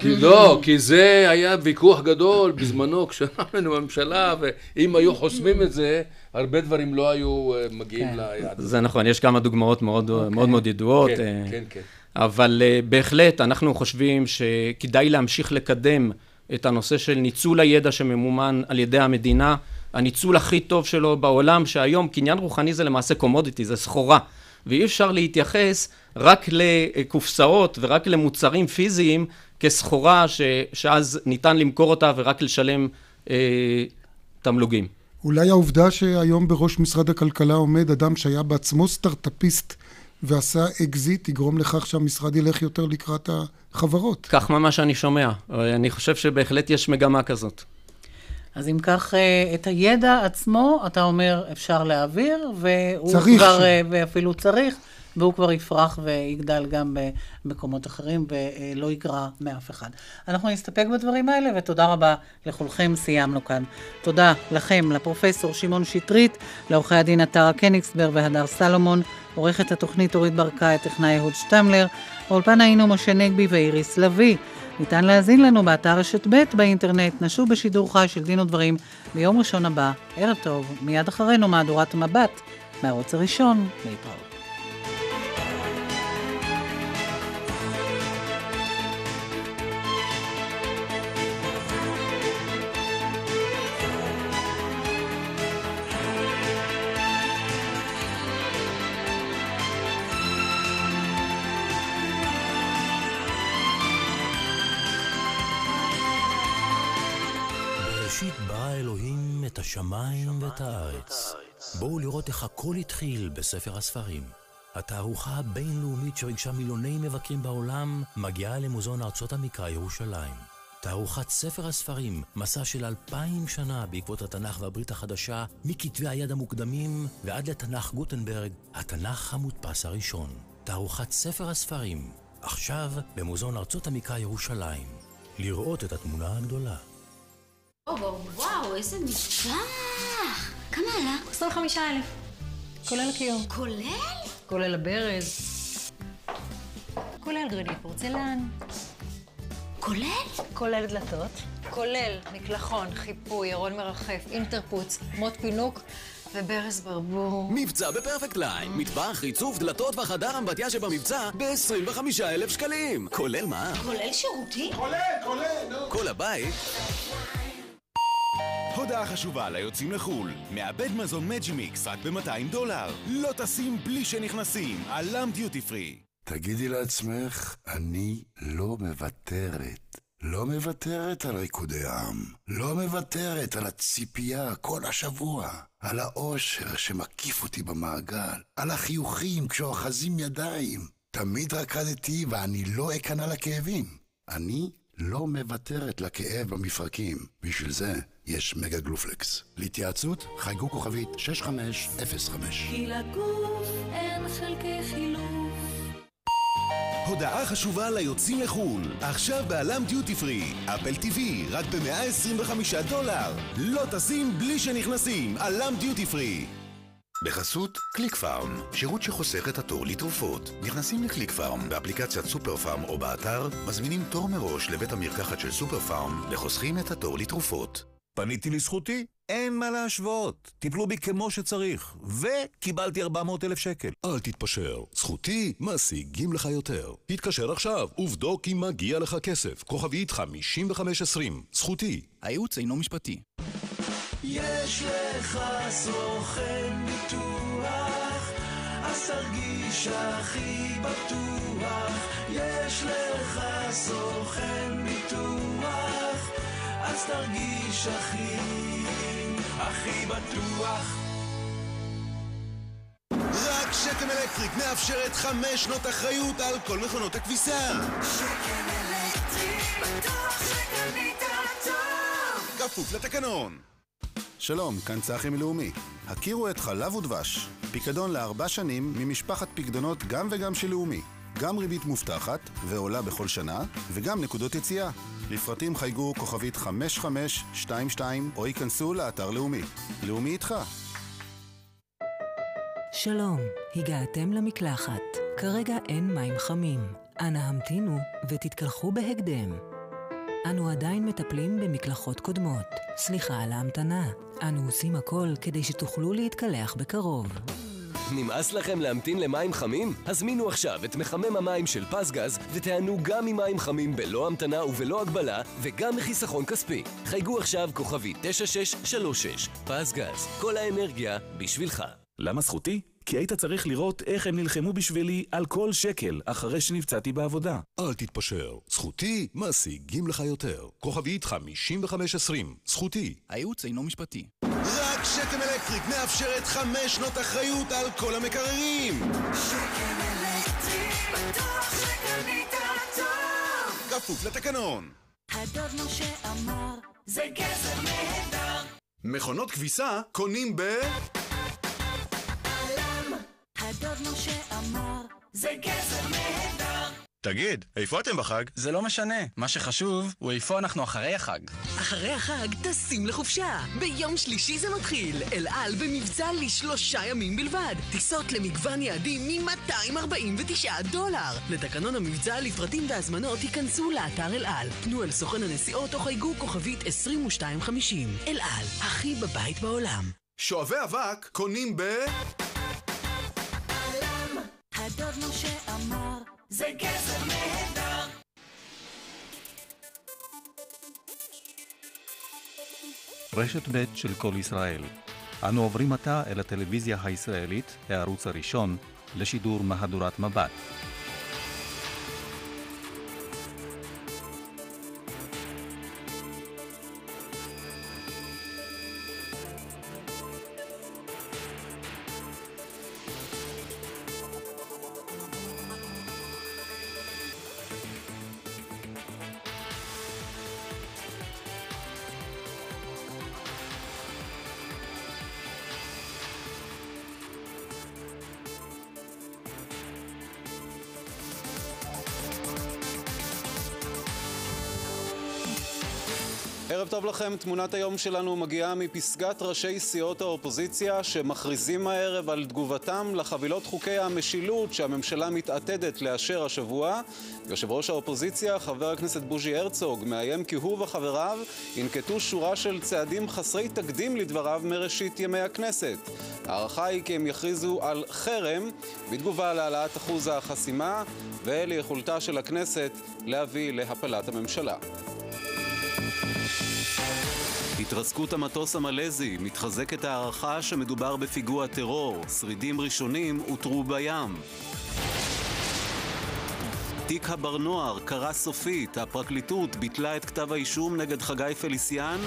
כי לא, כי זה היה ויכוח גדול בזמנו כשאנחנו היינו בממשלה, ואם היו חוסמים את זה, הרבה דברים לא היו אה, מגיעים כן. ליעד. זה נכון, יש כמה דוגמאות מאוד okay. אוקיי. מאוד, מאוד ידועות. כן, אה, כן, כן. אבל אה, בהחלט, אנחנו חושבים שכדאי להמשיך לקדם את הנושא של ניצול הידע שממומן על ידי המדינה, הניצול הכי טוב שלו בעולם, שהיום קניין רוחני זה למעשה קומודיטי, זה סחורה. ואי אפשר להתייחס רק לקופסאות ורק למוצרים פיזיים כסחורה ש, שאז ניתן למכור אותה ורק לשלם אה, תמלוגים. אולי העובדה שהיום בראש משרד הכלכלה עומד אדם שהיה בעצמו סטארטאפיסט ועשה אקזיט יגרום לכך שהמשרד ילך יותר לקראת החברות. כך ממש אני שומע. אני חושב שבהחלט יש מגמה כזאת. אז אם כך, אה, את הידע עצמו, אתה אומר, אפשר להעביר, והוא צריך. כבר, אה, ואפילו צריך, והוא כבר יפרח ויגדל גם במקומות אחרים, ולא יגרע מאף אחד. אנחנו נסתפק בדברים האלה, ותודה רבה לכולכם, סיימנו כאן. תודה לכם, לפרופסור שמעון שטרית, לעורכי הדין עטרה קניגסבר והדר סלומון, עורכת התוכנית אורית ברקאי, טכנאי אהוד שטמלר, באולפן היינו משה נגבי ואיריס לביא. ניתן להאזין לנו באתר רשת ב' באינטרנט, נשוב בשידור חי של דין ודברים ביום ראשון הבא. ערב טוב, מיד אחרינו מהדורת המבט, מהערוץ הראשון, להתראות. ואת הארץ. בואו לראות איך הכל התחיל בספר הספרים. התערוכה הבינלאומית שריגשה מיליוני מבקרים בעולם מגיעה למוזיאון ארצות המקרא ירושלים. תערוכת ספר הספרים, מסע של אלפיים שנה בעקבות התנ"ך והברית החדשה, מכתבי היד המוקדמים ועד לתנ"ך גוטנברג, התנ"ך המודפס הראשון. תערוכת ספר הספרים, עכשיו במוזיאון ארצות המקרא ירושלים. לראות את התמונה הגדולה. וואו, איזה מטבח! כמה עלה? 25,000. כולל הקיום. כולל? כולל הברז. כולל גרנית פורצלן. כולל? כולל דלתות. כולל מקלחון, חיפוי, ארון מרחף, אינטרפוץ, מוט פינוק. וברז ברבור. מבצע בפרפקט ליין. מטבח, ריצוף, דלתות והחדר אמבטיה שבמבצע ב-25,000 שקלים. כולל מה? כולל שירותי? כולל, כולל, נו. כל הבית. הודעה חשובה ליוצאים לחו"ל, מעבד מזון מג'י מיקס רק ב-200 דולר. לא טסים בלי שנכנסים, עלם דיוטי פרי. תגידי לעצמך, אני לא מוותרת. לא מוותרת על ריקודי עם. לא מוותרת על הציפייה כל השבוע. על האושר שמקיף אותי במעגל. על החיוכים כשאוחזים ידיים. תמיד רקדתי ואני לא אכנע לכאבים. אני לא מוותרת לכאב במפרקים. בשביל זה יש מגה גלופלקס. להתייעצות, חייגו כוכבית 6505. כי לגוף אין חלקי חילוף. הודעה חשובה ליוצאים לחו"ל, עכשיו בעלם דיוטי פרי, אפל טיווי, רק ב-125 דולר. לא טסים בלי שנכנסים, עלם דיוטי פרי. בחסות קליק פארם, שירות שחוסך את התור לתרופות. נכנסים לקליק פארם באפליקציית סופר פארם או באתר, מזמינים תור מראש לבית המרקחת של סופר פארם וחוסכים את התור לתרופות. פניתי לזכותי, אין מה להשוות. טיפלו בי כמו שצריך, וקיבלתי 400 אלף שקל. אל תתפשר, זכותי משיגים לך יותר. התקשר עכשיו, ובדוק אם מגיע לך כסף. כוכבית 5520, זכותי. הייעוץ אינו משפטי. יש לך סוכן ביטוח, אז תרגיש הכי בטוח. יש לך סוכן ביטוח, אז תרגיש הכי, הכי בטוח. רק. שקם אלקטריק מאפשרת חמש שנות אחריות על כל מכונות הכביסה. שקם אלקטריק, בטוח שקנית טוב. כפוף לתקנון. שלום, כאן צחי מלאומי. הכירו את חלב ודבש, פיקדון לארבע שנים ממשפחת פיקדונות גם וגם של לאומי. גם ריבית מובטחת ועולה בכל שנה, וגם נקודות יציאה. לפרטים חייגו כוכבית 5522 או ייכנסו לאתר לאומי. לאומי איתך. שלום, הגעתם למקלחת. כרגע אין מים חמים. אנא המתינו ותתקלחו בהקדם. אנו עדיין מטפלים במקלחות קודמות. סליחה על ההמתנה. אנו עושים הכל כדי שתוכלו להתקלח בקרוב. נמאס לכם להמתין למים חמים? הזמינו עכשיו את מחמם המים של פסגז ותיהנו גם ממים חמים בלא המתנה ובלא הגבלה וגם מחיסכון כספי. חייגו עכשיו כוכבי 9636 פסגז, כל האנרגיה בשבילך. למה זכותי? כי היית צריך לראות איך הם נלחמו בשבילי על כל שקל אחרי שנפצעתי בעבודה. אל תתפשר. זכותי משיגים לך יותר. כוכבית 5520. זכותי. הייעוץ אינו משפטי. שקם אלקטריק מאפשרת חמש שנות אחריות על כל המקררים. שקם אלקטריק, בטוח שקנית טוב. כפוף לתקנון. הדוד משה אמר, זה גזר נהדר. מכונות כביסה קונים ב... עלם. הדוד משה אמר, זה גזר נהדר. תגיד, איפה אתם בחג? זה לא משנה, מה שחשוב הוא איפה אנחנו אחרי החג. אחרי החג טסים לחופשה. ביום שלישי זה מתחיל. אל על במבצע לשלושה ימים בלבד. טיסות למגוון יעדים מ-249 דולר. לתקנון המבצע לפרטים והזמנות ייכנסו לאתר אל על. פנו אל סוכן הנסיעות או חייגו כוכבית 2250. אל על, הכי בבית בעולם. שואבי אבק קונים ב... עלם. הדוד משה אמר, זה גזר נהדר. רשת ב' של כל ישראל. אנו עוברים עתה אל הטלוויזיה הישראלית, הערוץ הראשון, לשידור מהדורת מבט. טוב לכם, תמונת היום שלנו מגיעה מפסגת ראשי סיעות האופוזיציה שמכריזים הערב על תגובתם לחבילות חוקי המשילות שהממשלה מתעתדת לאשר השבוע. יושב ראש האופוזיציה, חבר הכנסת בוז'י הרצוג, מאיים כי הוא וחבריו ינקטו שורה של צעדים חסרי תקדים לדבריו מראשית ימי הכנסת. ההערכה היא כי הם יכריזו על חרם בתגובה להעלאת אחוז החסימה וליכולתה של הכנסת להביא להפלת הממשלה. התרסקות המטוס המלזי, מתחזקת הערכה שמדובר בפיגוע טרור, שרידים ראשונים אותרו בים. תיק הבר-נוער קרא סופית, הפרקליטות ביטלה את כתב האישום נגד חגי פליסיאן.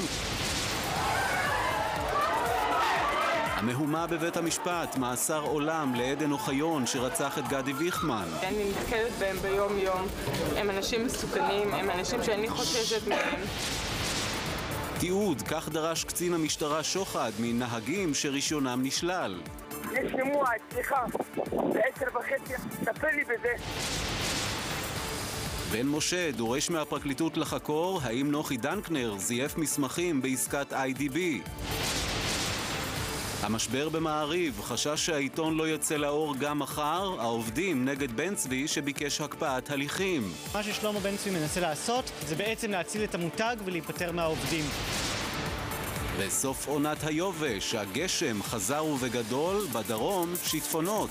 המהומה בבית המשפט, מאסר עולם לעדן אוחיון שרצח את גדי ויכמן. אני נתקלת בהם ביום-יום. הם אנשים מסוכנים, הם אנשים שאני חוששת מהם. תיעוד, כך דרש קצין המשטרה שוחד מנהגים שרישיונם נשלל. יש שימוע אצלך בעשר וחצי, טפל לי בזה. בן משה דורש מהפרקליטות לחקור האם נוחי דנקנר זייף מסמכים בעסקת IDB. המשבר במעריב, חשש שהעיתון לא יצא לאור גם מחר, העובדים נגד בן צבי שביקש הקפאת הליכים. מה ששלמה בן צבי מנסה לעשות זה בעצם להציל את המותג ולהיפטר מהעובדים. בסוף עונת היובש, הגשם חזר ובגדול, בדרום שיטפונות.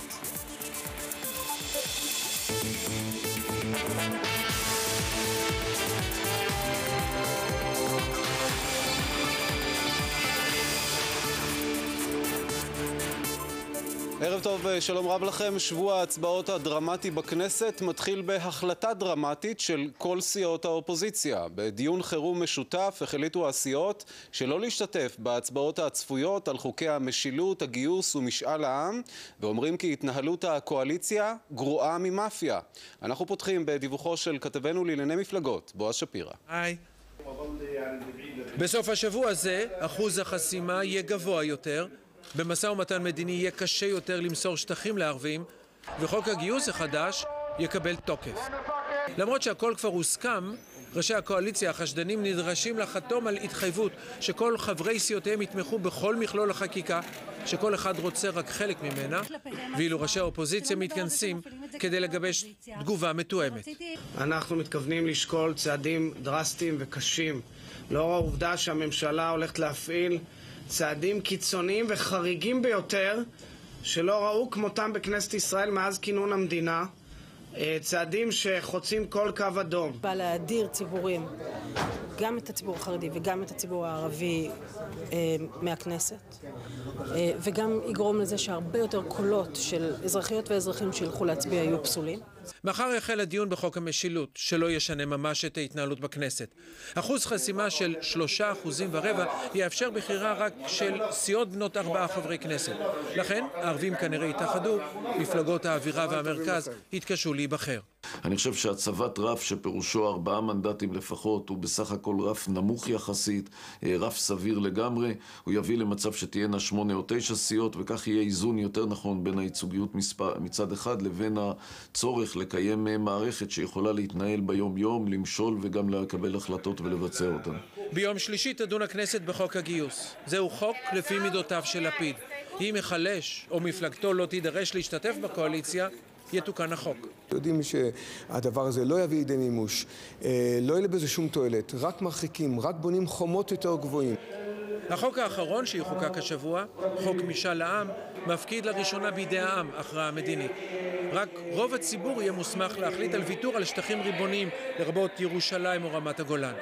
ערב טוב, אה, שלום רב לכם. שבוע ההצבעות הדרמטי בכנסת מתחיל בהחלטה דרמטית של כל סיעות האופוזיציה. בדיון חירום משותף החליטו הסיעות שלא להשתתף בהצבעות הצפויות על חוקי המשילות, הגיוס ומשאל העם, ואומרים כי התנהלות הקואליציה גרועה ממאפיה. אנחנו פותחים בדיווחו של כתבנו לענייני מפלגות, בועז שפירא. היי. בסוף השבוע הזה אחוז החסימה יהיה גבוה יותר במשא ומתן מדיני יהיה קשה יותר למסור שטחים לערבים, וחוק הגיוס החדש יקבל תוקף. למרות שהכל כבר הוסכם, ראשי הקואליציה החשדנים נדרשים לחתום על התחייבות שכל חברי סיעותיהם יתמכו בכל מכלול החקיקה, שכל אחד רוצה רק חלק ממנה, ואילו ראשי האופוזיציה מתכנסים כדי לגבש תגובה מתואמת. אנחנו מתכוונים לשקול צעדים דרסטיים וקשים לאור העובדה שהממשלה הולכת להפעיל צעדים קיצוניים וחריגים ביותר שלא ראו כמותם בכנסת ישראל מאז כינון המדינה אה, צעדים שחוצים כל קו אדום. בא להדיר ציבורים, גם את הציבור החרדי וגם את הציבור הערבי אה, מהכנסת, אה, וגם יגרום לזה שהרבה יותר קולות של אזרחיות ואזרחים שילכו להצביע יהיו פסולים. מחר יחל הדיון בחוק המשילות, שלא ישנה ממש את ההתנהלות בכנסת. אחוז חסימה של שלושה אחוזים ורבע יאפשר בחירה רק של סיעות בנות ארבעה חברי כנסת. לכן, הערבים כנראה יתאחדו, מפלגות האווירה והמרכז יתקשו להיבחר. אני חושב שהצבת רף שפירושו ארבעה מנדטים לפחות הוא בסך הכל רף נמוך יחסית, אה, רף סביר לגמרי, הוא יביא למצב שתהיינה שמונה או תשע סיעות וכך יהיה איזון יותר נכון בין הייצוגיות מצד אחד לבין הצורך לקיים אה, מערכת שיכולה להתנהל ביום יום, למשול וגם לקבל החלטות ולבצע אותן. ביום שלישי תדון הכנסת בחוק הגיוס. זהו חוק לפי מידותיו של לפיד. אם יחלש או מפלגתו לא תידרש להשתתף בקואליציה, יתוקן החוק. יודעים שהדבר הזה לא יביא לידי מימוש, אה, לא יהיה בזה שום תועלת, רק מרחיקים, רק בונים חומות יותר גבוהים. החוק האחרון שיחוקק השבוע, חוק משאל העם, מפקיד לראשונה בידי העם הכרעה מדינית. רק רוב הציבור יהיה מוסמך להחליט על ויתור על שטחים ריבוניים, לרבות ירושלים או רמת הגולן.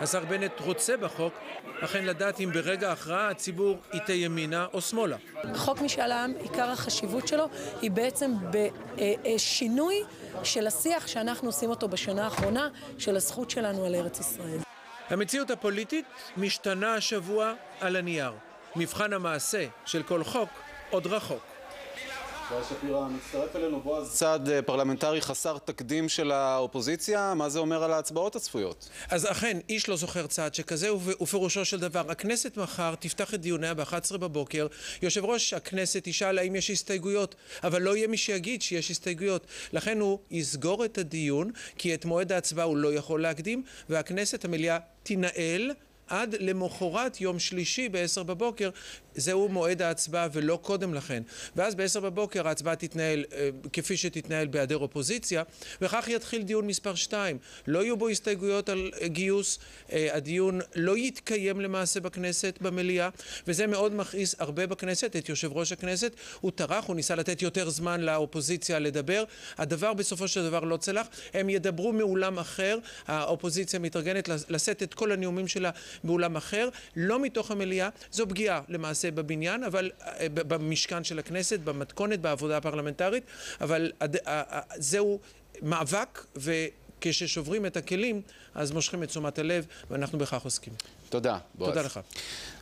השר בנט רוצה בחוק אכן לדעת אם ברגע ההכרעה הציבור ייטה ימינה או שמאלה. חוק משאל העם, עיקר החשיבות שלו היא בעצם בשינוי של השיח שאנחנו עושים אותו בשנה האחרונה של הזכות שלנו על ארץ ישראל. המציאות הפוליטית משתנה השבוע על הנייר. מבחן המעשה של כל חוק עוד רחוק. בועז שפירא מצטרף אלינו. בועז, צעד אה, פרלמנטרי חסר תקדים של האופוזיציה, מה זה אומר על ההצבעות הצפויות? אז אכן, איש לא זוכר צעד שכזה, ופירושו של דבר, הכנסת מחר תפתח את דיוניה ב-11 בבוקר, יושב ראש הכנסת ישאל האם יש הסתייגויות, אבל לא יהיה מי שיגיד שיש הסתייגויות. לכן הוא יסגור את הדיון, כי את מועד ההצבעה הוא לא יכול להקדים, והכנסת, המליאה, תנהל עד למחרת יום שלישי ב-10 בבוקר, זהו מועד ההצבעה ולא קודם לכן. ואז ב-10 בבוקר ההצבעה תתנהל אה, כפי שתתנהל בהיעדר אופוזיציה, וכך יתחיל דיון מספר 2. לא יהיו בו הסתייגויות על אה, גיוס, אה, הדיון לא יתקיים למעשה בכנסת, במליאה, וזה מאוד מכעיס הרבה בכנסת, את יושב ראש הכנסת. הוא טרח, הוא ניסה לתת יותר זמן לאופוזיציה לדבר. הדבר בסופו של דבר לא צלח. הם ידברו מאולם אחר, האופוזיציה מתארגנת לשאת את כל הנאומים שלה באולם אחר, לא מתוך המליאה. זו פגיעה למעשה בבניין, אבל אה, במשכן של הכנסת, במתכונת, בעבודה הפרלמנטרית, אבל זהו מאבק ו... כששוברים את הכלים, אז מושכים את תשומת הלב, ואנחנו בכך עוסקים. תודה, בועז. תודה לך.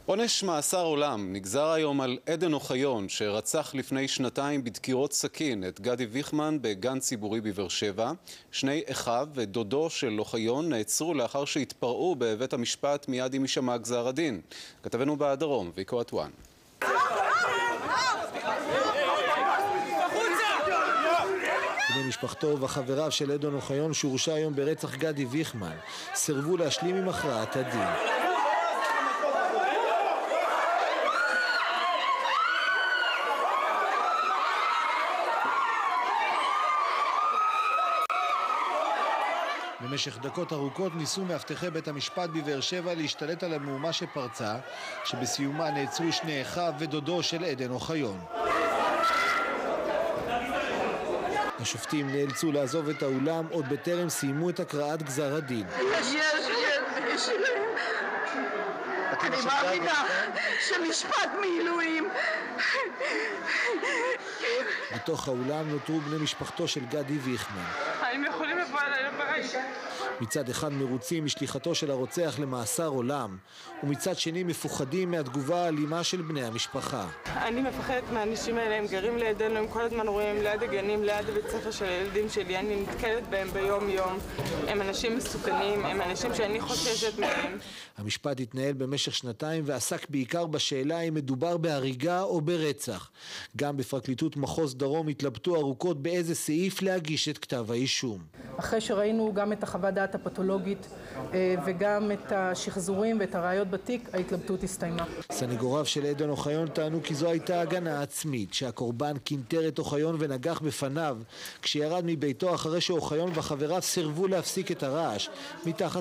עונש מאסר עולם נגזר היום על עדן אוחיון, שרצח לפני שנתיים בדקירות סכין את גדי ויכמן בגן ציבורי בבאר שבע. שני אחיו ודודו של אוחיון נעצרו לאחר שהתפרעו בבית המשפט מיד עם הישמע גזר הדין. כתבנו בדרום, ויקו אטואן. משפחתו וחבריו של אדון אוחיון שהורשע היום ברצח גדי ויכמן סירבו להשלים עם הכרעת הדין. במשך דקות ארוכות ניסו מאבטחי בית המשפט בבאר שבע להשתלט על המהומה שפרצה, שבסיומה נעצרו שני אחיו ודודו של עדן אוחיון. השופטים נאלצו לעזוב את האולם עוד בטרם סיימו את הקראת גזר הדין. יש, יש, יש, אני מאמינה שמשפט מילואים בתוך האולם נותרו בני משפחתו של גדי ויכמן. האם יכולים לבוא אליי לבית? מצד אחד מרוצים משליחתו של הרוצח למאסר עולם, ומצד שני מפוחדים מהתגובה האלימה של בני המשפחה. אני מפחדת מהאנשים האלה, הם גרים לידינו, הם כל הזמן רואים ליד הגנים, ליד הבית ספר של הילדים שלי, אני נתקלת בהם ביום יום. הם אנשים מסוכנים, הם אנשים שאני חוששת מהם. המשפט התנהל במשך שנתיים ועסק בעיקר בשאלה אם מדובר בהריגה או ברצח. גם בפרקליטות מחוז דרום התלבטו ארוכות באיזה סעיף להגיש את כתב האישום. אחרי שראינו גם את החוות דעת הפתולוגית אה, וגם את השחזורים ואת הראיות בתיק, ההתלבטות הסתיימה. סנגוריו של עדן אוחיון טענו כי זו הייתה הגנה עצמית, שהקורבן קינטר את אוחיון ונגח בפניו כשירד מביתו אחרי שאוחיון וחבריו סירבו להפסיק את הרעש מתחת